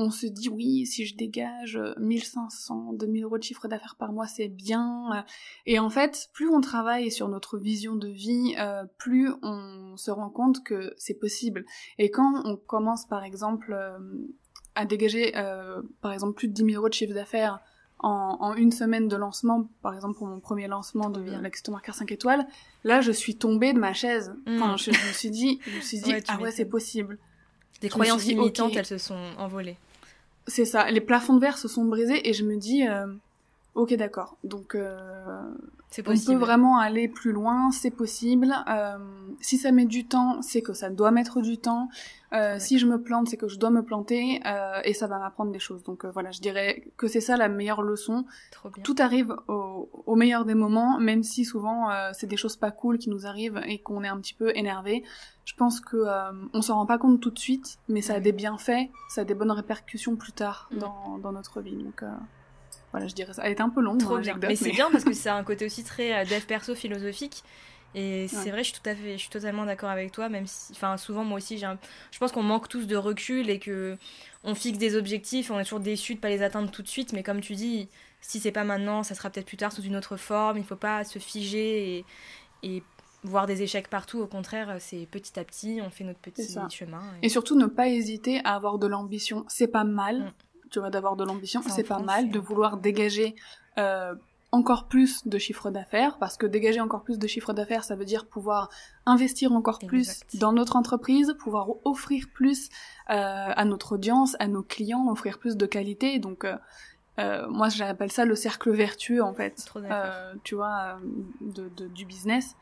Speaker 3: on se dit oui, si je dégage 1500, euh, 2000 euros de chiffre d'affaires par mois, c'est bien. Et en fait, plus on travaille sur notre vision de vie, euh, plus on se rend compte que c'est possible. Et quand on commence par exemple euh, à dégager par exemple plus de 10 000 euros de chiffre d'affaires en, une semaine de lancement, par exemple pour mon premier lancement de la Customer Care 5 étoiles, là je suis tombée de ma chaise. Enfin, mm. je, me suis dit, je me suis dit, ah ouais, c'est possible.
Speaker 1: Des croyances limitantes, elles se sont envolées.
Speaker 3: C'est ça, les plafonds de verre se sont brisés et je me dis, euh, ok d'accord, donc euh, on peut vraiment aller plus loin, c'est possible. Euh, si ça met du temps, c'est que ça doit mettre du temps. Euh, si je me plante, c'est que je dois me planter euh, et ça va m'apprendre des choses. Donc voilà, je dirais que c'est ça la meilleure leçon. Tout arrive au, au, meilleur des moments, même si souvent c'est des choses pas cool qui nous arrivent et qu'on est un petit peu énervé. Je pense que on s'en rend pas compte tout de suite, mais ça a des bienfaits, ça a des bonnes répercussions plus tard mm. dans, dans notre vie. Donc voilà, je dirais ça. Elle est un peu longue.
Speaker 1: Trop bien. Mais, c'est bien parce que c'est un côté aussi très dev perso philosophique. Et c'est vrai, je suis tout à fait, je suis totalement d'accord avec toi, même si, enfin, souvent moi aussi, j'ai je pense qu'on manque tous de recul et que on fixe des objectifs, on est toujours déçu de pas les atteindre tout de suite, mais comme tu dis, si c'est pas maintenant, ça sera peut-être plus tard sous une autre forme. Il faut pas se figer et, et voir des échecs partout. Au contraire, c'est petit à petit, on fait notre petit chemin.
Speaker 3: Et... surtout, ne pas hésiter à avoir de l'ambition. C'est pas mal. Mm. Tu vois, d'avoir de l'ambition, c'est pas mal de vouloir dégager euh, encore plus de chiffre d'affaires, parce que dégager encore plus de chiffre d'affaires, ça veut dire pouvoir investir encore plus dans notre entreprise, pouvoir offrir plus euh, à notre audience, à nos clients, offrir plus de qualité. Donc, euh, euh moi, j'appelle ça le cercle vertueux, en fait, euh, tu vois, de, de, du business.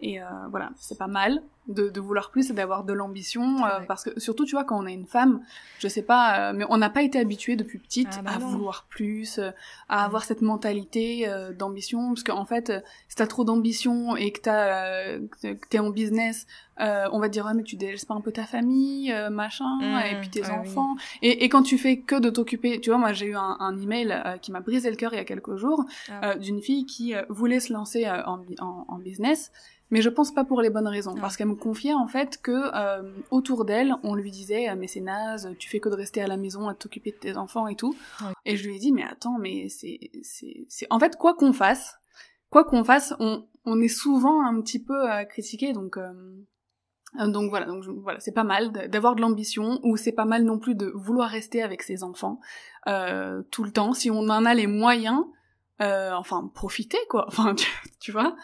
Speaker 3: Et euh, voilà, c'est pas mal de, de vouloir plus et d'avoir de l'ambition. Euh, parce que surtout, tu vois, quand on est une femme, je sais pas, euh, mais on n'a pas été habitué depuis petite ah, bah à vouloir plus, à avoir cette mentalité d'ambition. Parce qu'en fait, si t'as trop d'ambition et que t'as, que t'es en business, on va te dire, ouais, mais tu délaisses pas un peu ta famille, machin, mmh. et puis tes ah enfants. Et, et, quand tu fais que de t'occuper, tu vois, moi j'ai eu un, un email qui m'a brisé le cœur il y a quelques jours, ah. d'une fille qui voulait se lancer en, en, en business mais je pense pas pour les bonnes raisons, parce qu'elle me confiait en fait que euh, autour d'elle, on lui disait euh, mais c'est naze, tu fais que de rester à la maison à t'occuper de tes enfants et tout. Et je lui ai dit mais attends, mais c'est c'est c'est en fait quoi qu'on fasse, quoi qu'on fasse, on on est souvent un petit peu euh, critiqué donc euh, donc voilà, donc voilà, c'est pas mal d'avoir de l'ambition ou c'est pas mal non plus de vouloir rester avec ses enfants tout le temps si on en a les moyens. Enfin, profiter quoi. Enfin, tu vois.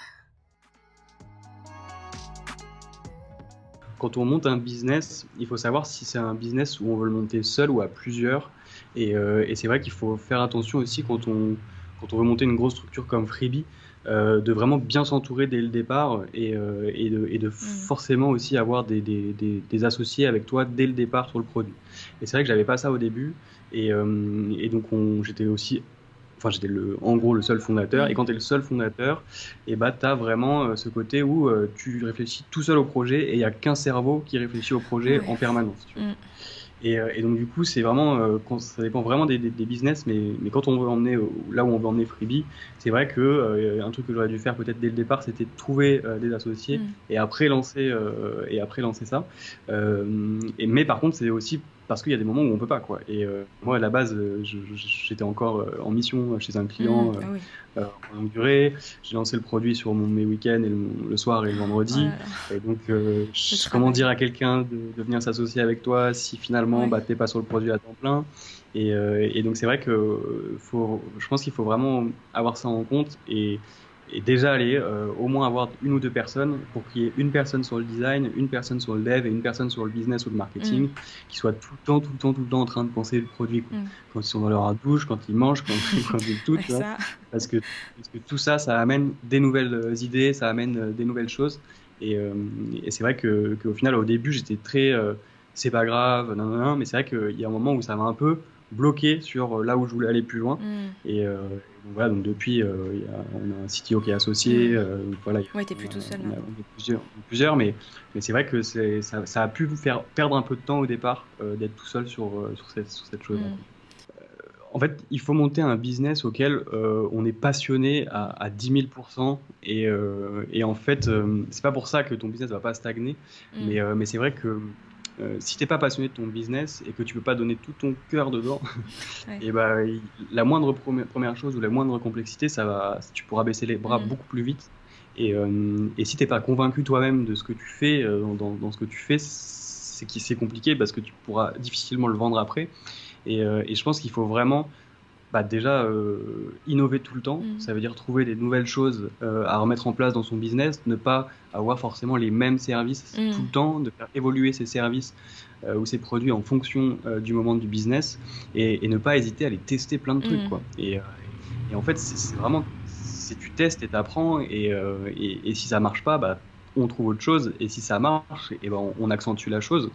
Speaker 4: Quand on monte un business, il faut savoir si c'est un business où on veut le monter seul ou à plusieurs. Et, euh, c'est vrai qu'il faut faire attention aussi quand on, quand on veut monter une grosse structure comme Freebie, euh, de vraiment bien s'entourer dès le départ et, euh, et de, et de mm. forcément aussi avoir des, des, des, associés avec toi dès le départ sur le produit. Et c'est vrai que j'avais pas ça au début. Et, et donc j'étais aussi enfin j'étais le, en gros le seul fondateur, et quand tu es le seul fondateur, et eh bah tu as vraiment ce côté où tu réfléchis tout seul au projet et il n'y a qu'un cerveau qui réfléchit au projet en permanence. Mm. Euh, et, donc du coup, c'est vraiment, euh, ça dépend vraiment des, business, mais, mais, quand on veut emmener là où on veut emmener Freebie, c'est vrai que euh, un truc que j'aurais dû faire peut-être dès le départ, c'était trouver des associés mm. et après lancer et après lancer ça. et, mais par contre, c'est aussi parce qu'il y a des moments où on peut pas quoi. Et euh, moi à la base, euh, j'étais encore euh, en mission chez un client mmh, ah en longue durée. J'ai lancé le produit sur mon, mes week-ends et le, soir et le vendredi. Et donc comment dire à quelqu'un de, venir s'associer avec toi si finalement bah, t'es pas sur le produit à temps plein? Et, et donc c'est vrai que faut, je pense qu'il faut vraiment avoir ça en compte et et déjà aller euh, au moins avoir une ou deux personnes pour qu'il y ait une personne sur le design, une personne sur le dev et une personne sur le business ou le marketing mm. qui soit tout le temps, tout le temps, tout le temps en train de penser le produit. Mm. Quand ils sont dans leur douche, quand ils mangent, quand, ils tout, parce, que, parce que tout ça, ça amène des nouvelles euh, idées, ça amène euh, des nouvelles choses. Et, et c'est vrai qu'au final, au début, j'étais très c'est pas grave, non, non, non, mais c'est vrai qu'il y a un moment où ça m'a un peu bloqué sur là où je voulais aller plus loin. Mm. Et, donc voilà, donc depuis, euh, on a un CTO qui est associé. Euh, voilà,
Speaker 1: ouais, t'es plutôt seul. On,
Speaker 4: plusieurs, plusieurs, mais, mais c'est vrai que ça, ça, a pu vous faire perdre un peu de temps au départ euh, d'être tout seul sur, sur cette, sur cette chose. Mm. En fait, il faut monter un business auquel on est passionné à, à 10 000 et, et en fait, c'est pas pour ça que ton business va pas stagner, mm. mais, mais c'est vrai que euh, si t'es pas passionné de ton business et que tu peux pas donner tout ton cœur dedans, et bah, la moindre première chose ou la moindre complexité, ça va, tu pourras baisser les bras mm. beaucoup plus vite. Et, euh, et si t'es pas convaincu toi-même de ce que tu fais, euh, dans, dans, ce que tu fais, c'est compliqué parce que tu pourras difficilement le vendre après. Et, et je pense qu'il faut vraiment bah déjà euh, innover tout le temps, mm. ça veut dire trouver des nouvelles choses euh, à remettre en place dans son business, ne pas avoir forcément les mêmes services mm. tout le temps, de faire évoluer ses services euh, ou ses produits en fonction du moment du business et, ne pas hésiter à les tester plein de trucs. Mm. Quoi. Et, et, en fait, c'est vraiment, si tu testes et t'apprends et, et, si ça marche pas, bah, on trouve autre chose et si ça marche, et ben on, accentue la chose.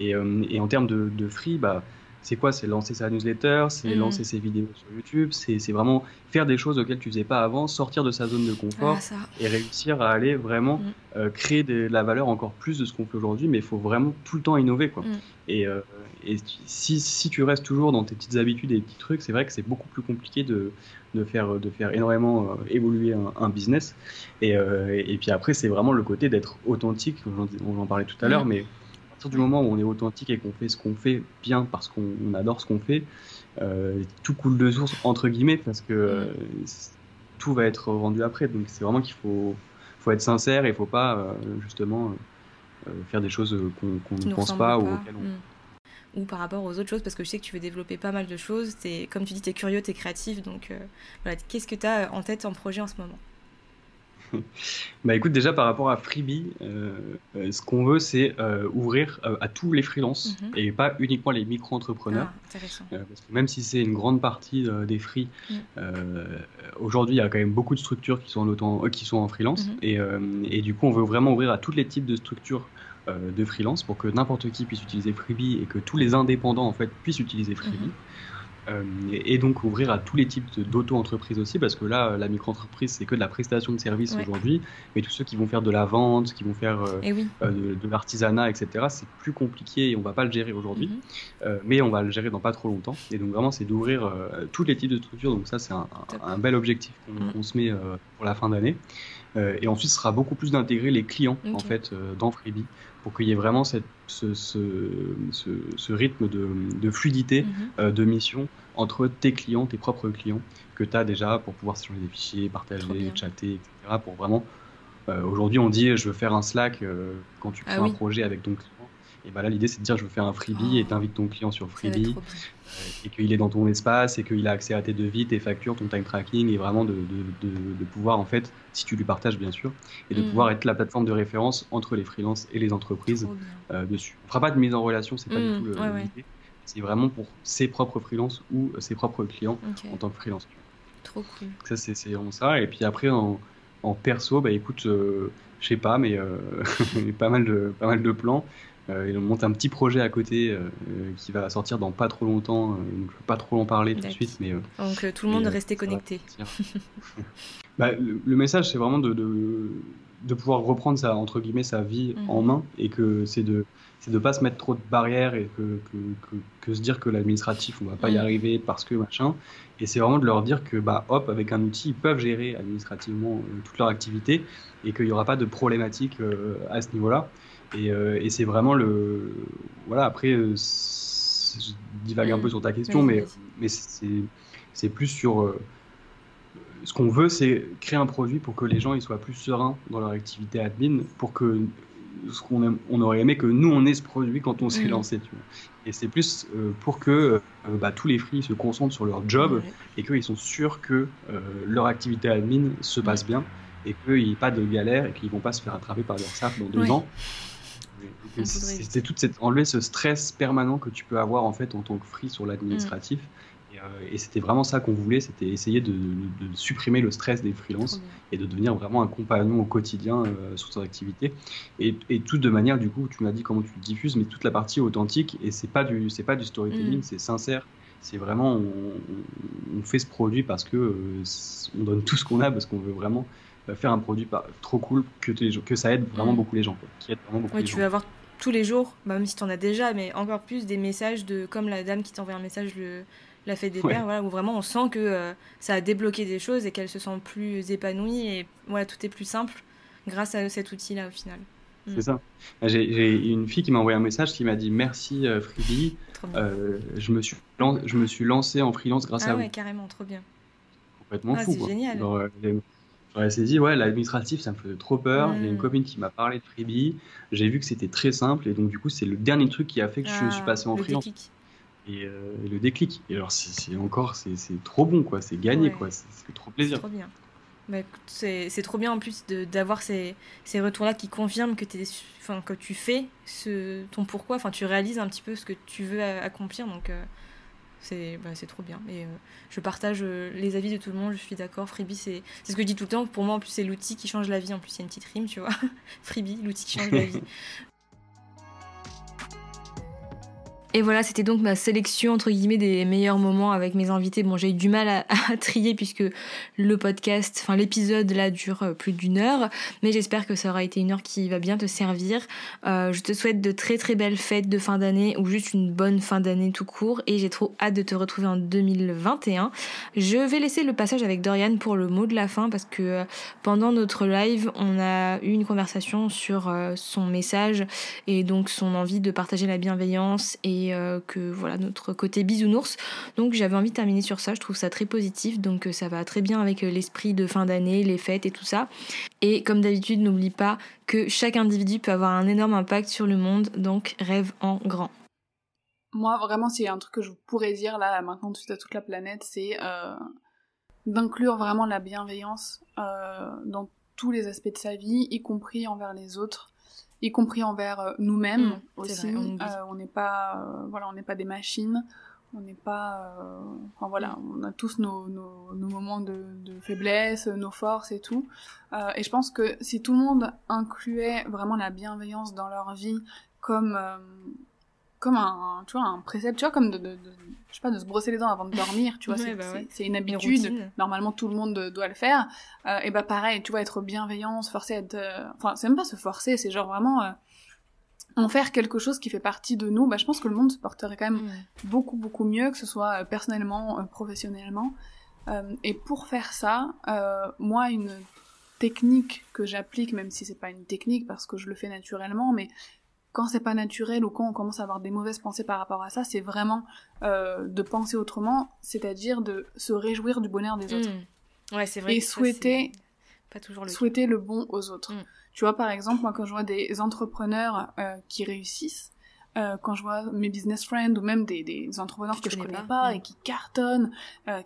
Speaker 4: Et, en termes de, de free, bah, c'est quoi? C'est lancer sa newsletter, c'est mm. lancer ses vidéos sur YouTube, c'est vraiment faire des choses auxquelles tu faisais pas avant, sortir de sa zone de confort ah, et réussir à aller vraiment mm. euh, créer de la valeur encore plus de ce qu'on fait aujourd'hui. Mais il faut vraiment tout le temps innover. Quoi. Mm. Et, euh, et si, si, tu restes toujours dans tes petites habitudes et petits trucs, c'est vrai que c'est beaucoup plus compliqué de, de, faire, de faire énormément euh, évoluer un, business. Et, et, puis après, c'est vraiment le côté d'être authentique, on en parlait tout à l'heure, mais partir du moment où on est authentique et qu'on fait ce qu'on fait bien parce qu'on adore ce qu'on fait, euh, tout coule de source entre guillemets parce que euh, tout va être rendu après. Donc c'est vraiment qu'il faut, faut être sincère et il faut pas euh, justement faire des choses qu'on ne pense pas, ou auxquelles on...
Speaker 1: Mm. ou par rapport aux autres choses parce que je sais que tu veux développer pas mal de choses. Es, comme tu dis, tu es curieux, tu es créatif. Donc voilà, qu'est-ce que tu as en tête en projet en ce moment?
Speaker 4: bah écoute, déjà par rapport à Freebie, euh, euh, ce qu'on veut, c'est euh, ouvrir à tous les freelances mhm. et pas uniquement les micro-entrepreneurs. Ah, parce que même si c'est une grande partie des free, mm. aujourd'hui il y a quand même beaucoup de structures qui sont en, qui sont en freelance mhm. et, et, du coup on veut vraiment ouvrir à tous les types de structures de freelance pour que n'importe qui puisse utiliser Freebie et que tous les indépendants en fait puissent utiliser Freebie. Euh, et donc ouvrir à tous les types d'auto-entreprises aussi, parce que là, la micro-entreprise, c'est que de la prestation de services aujourd'hui, mais tous ceux qui vont faire de la vente, qui vont faire euh, eh euh, de, l'artisanat, etc., c'est plus compliqué et on va pas le gérer aujourd'hui, mhm. mais on va le gérer dans pas trop longtemps. Et donc vraiment, c'est d'ouvrir tous les types de structures, donc ça, c'est un, bel objectif qu'on mhm. se met pour la fin d'année. et ensuite, ce sera beaucoup plus d'intégrer les clients, en fait, dans Freebie pour qu'il y ait vraiment cette, ce, ce, ce, rythme de, de fluidité mhm. euh, de mission entre tes clients, tes propres clients, que tu as déjà pour pouvoir changer des fichiers, partager, chatter, etc. Pour vraiment. Euh, aujourd'hui, on dit je veux faire un Slack euh, quand tu ah crées un projet avec ton client. Et bah là, l'idée, c'est de dire je veux faire un freebie et t'invites ton client sur freebie euh, et qu'il est dans ton espace et qu'il a accès à tes devis, tes factures, ton time tracking et vraiment de, de, de, pouvoir, en fait, si tu lui partages bien sûr, et de mm. pouvoir être la plateforme de référence entre les freelances et les entreprises euh, dessus. On fera pas de mise en relation, c'est pas du mm. tout l'idée. C'est vraiment pour ses propres freelances ou ses propres clients en tant que freelance.
Speaker 1: Trop cool.
Speaker 4: Ça, c'est vraiment ça. Et puis après, en, en perso, bah écoute, euh, je sais pas, mais pas, mal de, pas mal de plans. Il monte un petit projet à côté qui va sortir dans pas trop longtemps. donc je ne peux pas trop en parler tout de suite. Mais,
Speaker 1: donc tout le monde restait connecté.
Speaker 4: bah, le, message, c'est vraiment de, de, pouvoir reprendre sa, entre guillemets, sa vie mhm. en main et que c'est de c'est de pas se mettre trop de barrières et que, que, que, se dire que l'administratif, on va pas y mm. arriver parce que machin. Et c'est vraiment de leur dire que, bah, hop, avec un outil, ils peuvent gérer administrativement euh, toute leur activité et qu'il n'y aura pas de problématique euh, à ce niveau-là. Et, euh, et c'est vraiment le. Voilà, après, je divague un peu sur ta question, mais, mais c'est plus sur. ce qu'on veut, c'est créer un produit pour que les gens ils soient plus sereins dans leur activité admin, pour que ce qu'on on aurait aimé que nous on ait ce produit quand on s'est lancé. Tu vois. Et c'est plus euh, pour que euh, bah, tous les free se concentrent sur leur job et qu'ils sont sûrs que euh, leur activité admin se passe bien et qu'il n'y ait pas de galère et qu'ils vont pas se faire attraper par leur SAP dans deux ans. C'était tout cette, enlever ce stress permanent que tu peux avoir en fait en tant que free sur l'administratif. Euh, et c'était vraiment ça qu'on voulait, c'était essayer de, supprimer le stress des freelances et de devenir vraiment un compagnon au quotidien euh, sur son activité. Et, tout de manière, du coup, tu m'as dit comment tu le diffuses, mais toute la partie authentique, et c'est pas du, c'est pas du storytelling, mm. c'est sincère. C'est vraiment, on, fait ce produit parce que euh, on donne tout ce qu'on a, parce qu'on veut vraiment faire un produit trop cool que, que ça aide vraiment mm. beaucoup les gens. qui aide vraiment beaucoup
Speaker 1: tu vas avoir tous les jours, bah, même si tu en as déjà, mais encore plus des messages de comme la dame qui t'envoie un message le, la fête des pères, voilà, où vraiment on sent que euh, ça a débloqué des choses et qu'elle se sent plus épanouie et voilà, tout est plus simple grâce à cet outil-là au final.
Speaker 4: Mm. C'est ça. J'ai une fille qui m'a envoyé un message qui m'a dit merci euh, Freebie, euh, je, me suis je me suis lancé en freelance grâce
Speaker 1: ah
Speaker 4: à
Speaker 1: ouais,
Speaker 4: vous.
Speaker 1: carrément, trop bien.
Speaker 4: Complètement ah, fou. C'est génial. J'aurais dit, ouais, l'administratif, ça me faisait trop peur. J'ai une mm. copine qui m'a parlé de Freebie. J'ai vu que c'était très simple. Et donc, du coup, c'est le dernier truc qui a fait que je suis ah, passé en freelance. Euh, et, le déclic. Et alors, c'est encore, c'est trop bon, quoi. C'est gagné, quoi. C'est trop plaisir.
Speaker 1: Trop bien. Bah, c'est trop bien en plus d'avoir ces, ces retours-là qui confirment que, es, que tu fais ce, ton pourquoi, enfin, tu réalises un petit peu ce que tu veux accomplir. Donc, euh, c'est bah, trop bien. Et euh, je partage les avis de tout le monde, je suis d'accord. Freebie, c'est ce que je dis tout le temps. Pour moi, en plus, c'est l'outil qui change la vie. En plus, il y a une petite rime, tu vois. Freebie, l'outil qui change la vie. Et voilà, c'était donc ma sélection entre guillemets des meilleurs moments avec mes invités. Bon, j'ai eu du mal à, trier puisque le podcast, enfin l'épisode là dure euh, plus d'une heure, mais j'espère que ça aura été une heure qui va bien te servir. Euh, je te souhaite de très très belles fêtes de fin d'année ou juste une bonne fin d'année tout court et j'ai trop hâte de te retrouver en 2021. Je vais laisser le passage avec Dorian pour le mot de la fin parce que euh, pendant notre live, on a eu une conversation sur son message et donc son envie de partager la bienveillance et euh, que voilà notre côté bisounours. Donc j'avais envie de terminer sur ça, je trouve ça très positif, donc euh, ça va très bien avec euh, l'esprit de fin d'année, les fêtes et tout ça. Et comme d'habitude, n'oublie pas que chaque individu peut avoir un énorme impact sur le monde, donc rêve en grand.
Speaker 3: Moi, vraiment, a un truc que je pourrais dire là, maintenant, suite à toute la planète, c'est d'inclure vraiment la bienveillance dans tous les aspects de sa vie, y compris envers les autres y compris envers euh, nous-mêmes mm, aussi. Euh, on n'est pas, euh, voilà, on n'est pas des machines. On n'est pas, enfin voilà, on a tous nos, nos, nos moments de, de, faiblesse, nos forces et tout. et je pense que si tout le monde incluait vraiment la bienveillance dans leur vie comme comme un, tu vois, un précepte, tu vois, comme de, de, je sais pas, de se brosser les dents avant de dormir, tu vois, bah c'est une habitude, normalement tout le monde doit le faire, euh, et bah pareil, tu vois, être bienveillant, se forcer à être, euh, enfin, c'est même pas se forcer, c'est genre vraiment euh, en faire quelque chose qui fait partie de nous, bah je pense que le monde se porterait quand même beaucoup, beaucoup mieux, que ce soit personnellement, professionnellement, et pour faire ça, moi, une technique que j'applique, même si c'est pas une technique parce que je le fais naturellement, mais quand c'est pas naturel ou quand on commence à avoir des mauvaises pensées par rapport à ça, c'est vraiment euh, de penser autrement, c'est-à-dire de se réjouir du bonheur des autres.
Speaker 1: Mmh. Ouais, c'est vrai.
Speaker 3: Et souhaiter,
Speaker 1: pas toujours le
Speaker 3: souhaiter le bon aux autres. Mmh. Tu vois, par exemple, moi, quand je vois des entrepreneurs euh, qui réussissent, euh, quand je vois mes business friends ou même des, des entrepreneurs que je connais pas, mmh. et qui cartonnent,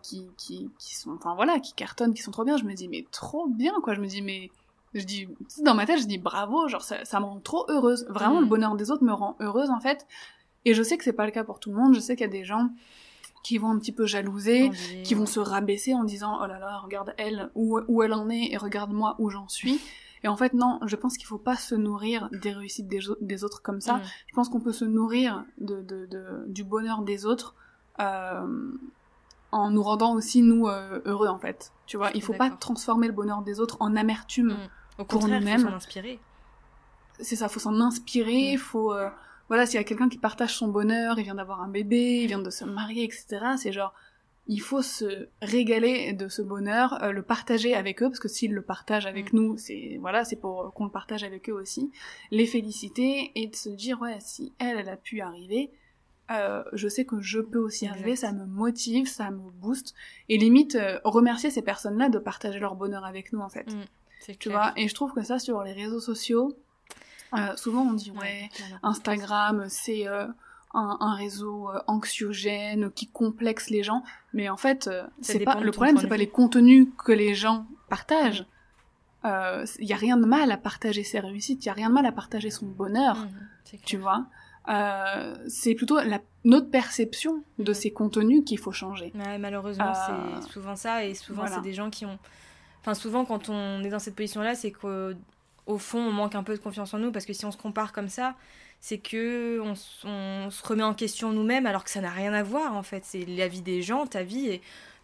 Speaker 3: qui, qui, qui sont, enfin voilà, qui cartonnent, qui sont trop bien, je me dis mais trop bien quoi, je me dis mais je dis dans ma tête je dis bravo genre ça, ça me rend trop heureuse vraiment le mm. bonheur des autres me rend heureuse en fait et je sais que c'est pas le cas pour tout le monde je sais qu'il y a des gens qui vont un petit peu jalouser qui vont se rabaisser en disant oh là là regarde elle où, où elle en est et regarde moi où j'en suis Et en fait, non, je pense qu'il faut pas se nourrir des réussites des, autres comme ça. Mm. Je pense qu'on peut se nourrir de, de, de, du bonheur des autres euh, en nous rendant aussi, nous, euh, heureux, en fait. Tu vois, il faut pas transformer le bonheur des autres en amertume
Speaker 1: mm. Pour nous-mêmes. Faut s'en inspirer.
Speaker 3: C'est ça, faut s'en inspirer, il faut... Euh, voilà, s'il y a quelqu'un qui partage son bonheur, il vient d'avoir un bébé, il vient de se marier, etc., c'est genre il faut se régaler de ce bonheur, euh, le partager avec eux, parce que s'ils le partagent avec mm. nous, c'est voilà, c'est pour qu'on le partage avec eux aussi, les féliciter et de se dire ouais, si elle, elle a pu arriver, euh, je sais que je peux aussi arriver, ça me motive, ça me booste, et limite euh, remercier ces personnes-là de partager leur bonheur avec nous en fait. Mm, tu vois, et je trouve que ça sur les réseaux sociaux, souvent on dit ouais Instagram c'est un, réseau euh, anxiogène qui complexe les gens, mais en fait, euh, c'est pas le problème, c'est pas les contenus que les gens partagent. Il euh, y a rien de mal à partager ses réussites, il y a rien de mal à partager son bonheur, mmh, tu vois. c'est plutôt la, notre perception de mmh. ces contenus qu'il faut changer.
Speaker 1: Ouais, malheureusement, c'est souvent ça, et souvent c'est des gens qui ont. Enfin, souvent quand on est dans cette position-là, c'est qu'au fond, on manque un peu de confiance en nous, parce que si on se compare comme ça, c'est que on, se remet en question nous-mêmes alors que ça n'a rien à voir en fait. C'est la vie des gens, ta vie et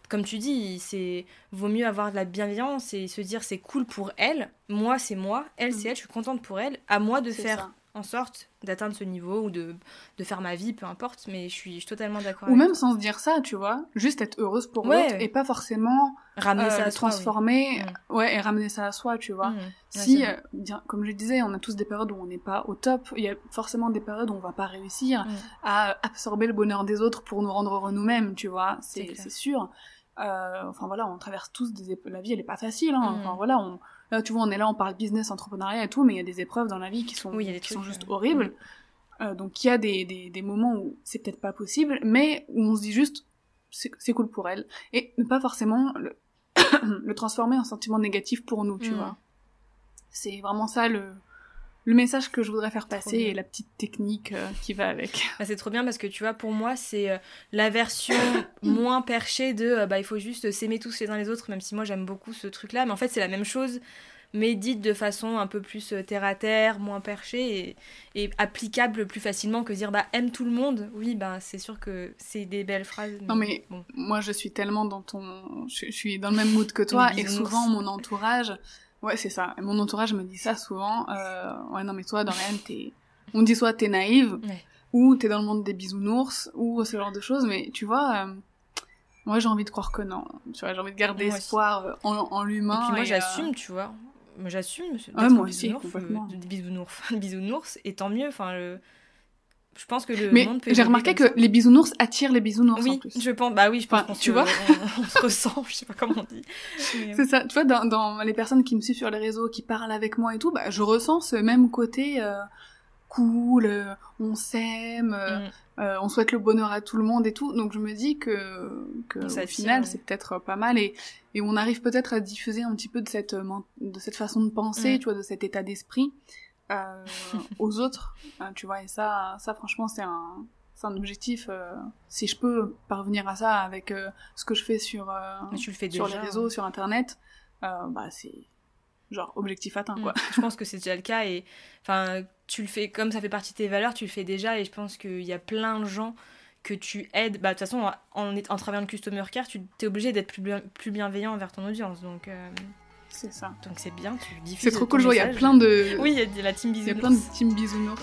Speaker 1: comme tu dis, c'est vaut mieux avoir de la bienveillance et se dire c'est cool pour elle, moi c'est moi, elle c'est mm. elle, je suis contente pour elle, à moi de faire en sorte d'atteindre ce niveau ou de, de faire ma vie, peu importe, mais je suis, totalement d'accord.
Speaker 3: Ou même sans se dire ça, tu vois, juste être heureuse pour l'autre et pas forcément
Speaker 1: ramener ça
Speaker 3: euh, à transformer, mm. ouais. et ramener ça à soi, tu vois. Mm. Si, euh, comme je disais, on a tous des périodes où on n'est pas au top, il y a forcément des périodes où on va pas réussir mm. à absorber le bonheur des autres pour nous rendre heureux nous-mêmes, tu vois, c'est sûr. Euh, enfin voilà, on traverse tous des la vie, elle est pas facile, hein. enfin voilà, on Là, tu vois, on est là, on parle business, entrepreneuriat et tout, mais il y a des épreuves dans la vie qui sont, qui sont juste horribles. Euh, donc il y a des, des, des moments où c'est peut-être pas possible, mais où on se dit juste c'est cool pour elle. Et ne pas forcément le, le transformer en sentiment négatif pour nous, tu mm. vois. C'est vraiment ça le, le message que je voudrais faire passer et la petite technique euh, qui va avec.
Speaker 1: Bah, c'est trop bien parce que tu vois, pour moi, c'est euh, la version moins perchée de euh, bah, il faut juste s'aimer tous les uns les autres, même si moi j'aime beaucoup ce truc-là. Mais en fait, c'est la même chose, mais dite de façon un peu plus terre à terre, moins perchée et, applicable plus facilement que dire bah aime tout le monde. Oui, bah c'est sûr que c'est des belles phrases.
Speaker 3: non, mais moi je suis tellement dans ton. Je, suis dans le même mood que toi et souvent mon entourage Ouais, c'est ça. mon entourage me dit ça souvent. Euh, ouais, non, mais toi, Dorian, t'es. On dit soit t'es naïve, ou t'es dans le monde des bisounours, ou ce genre de choses, mais tu vois. Euh, moi, j'ai envie de croire que non. Tu vois, j'ai envie de garder espoir euh, en, en l'humain.
Speaker 1: Et puis moi, j'assume, tu vois. J'assume.
Speaker 3: Ouais, moi aussi, complètement.
Speaker 1: Des bisounours, bisounours, et tant mieux. Enfin, le je pense que le
Speaker 3: mais
Speaker 1: monde
Speaker 3: peut j'ai remarqué que les bisounours attirent les bisounours
Speaker 1: oui
Speaker 3: en plus.
Speaker 1: je pense bah oui je pense
Speaker 3: tu vois.
Speaker 1: on, se ressent je sais pas comment on dit
Speaker 3: c'est ça. Tu vois dans, dans, les personnes qui me suivent sur les réseaux qui parlent avec moi et tout bah je ressens ce même côté euh, cool euh, on s'aime euh, mm. euh, on souhaite le bonheur à tout le monde et tout. Donc je me dis que que au final c'est peut-être pas mal et et on arrive peut-être à diffuser un petit peu de cette de cette façon de penser mm. tu vois de cet état d'esprit euh, aux autres, hein, tu vois. Et ça, ça franchement, c'est un, c'est un objectif. Euh, si je peux parvenir à ça avec euh, ce que je fais sur,
Speaker 1: tu le fais
Speaker 3: sur les réseaux, sur Internet, bah c'est genre objectif atteint quoi. Mm.
Speaker 1: je pense que c'est déjà le cas et enfin tu le fais comme ça fait partie de tes valeurs, tu le fais déjà et je pense qu'il y a plein de gens que tu aides. Bah de toute façon en, en travaillant le customer care, tu es obligé d'être plus, plus bienveillant envers ton audience donc.
Speaker 3: C'est ça.
Speaker 1: Donc c'est bien, tu diffuses.
Speaker 3: C'est trop cool, il y a plein de.
Speaker 1: Oui, il y a la team bisounours.
Speaker 3: Il y a plein de team bisounours.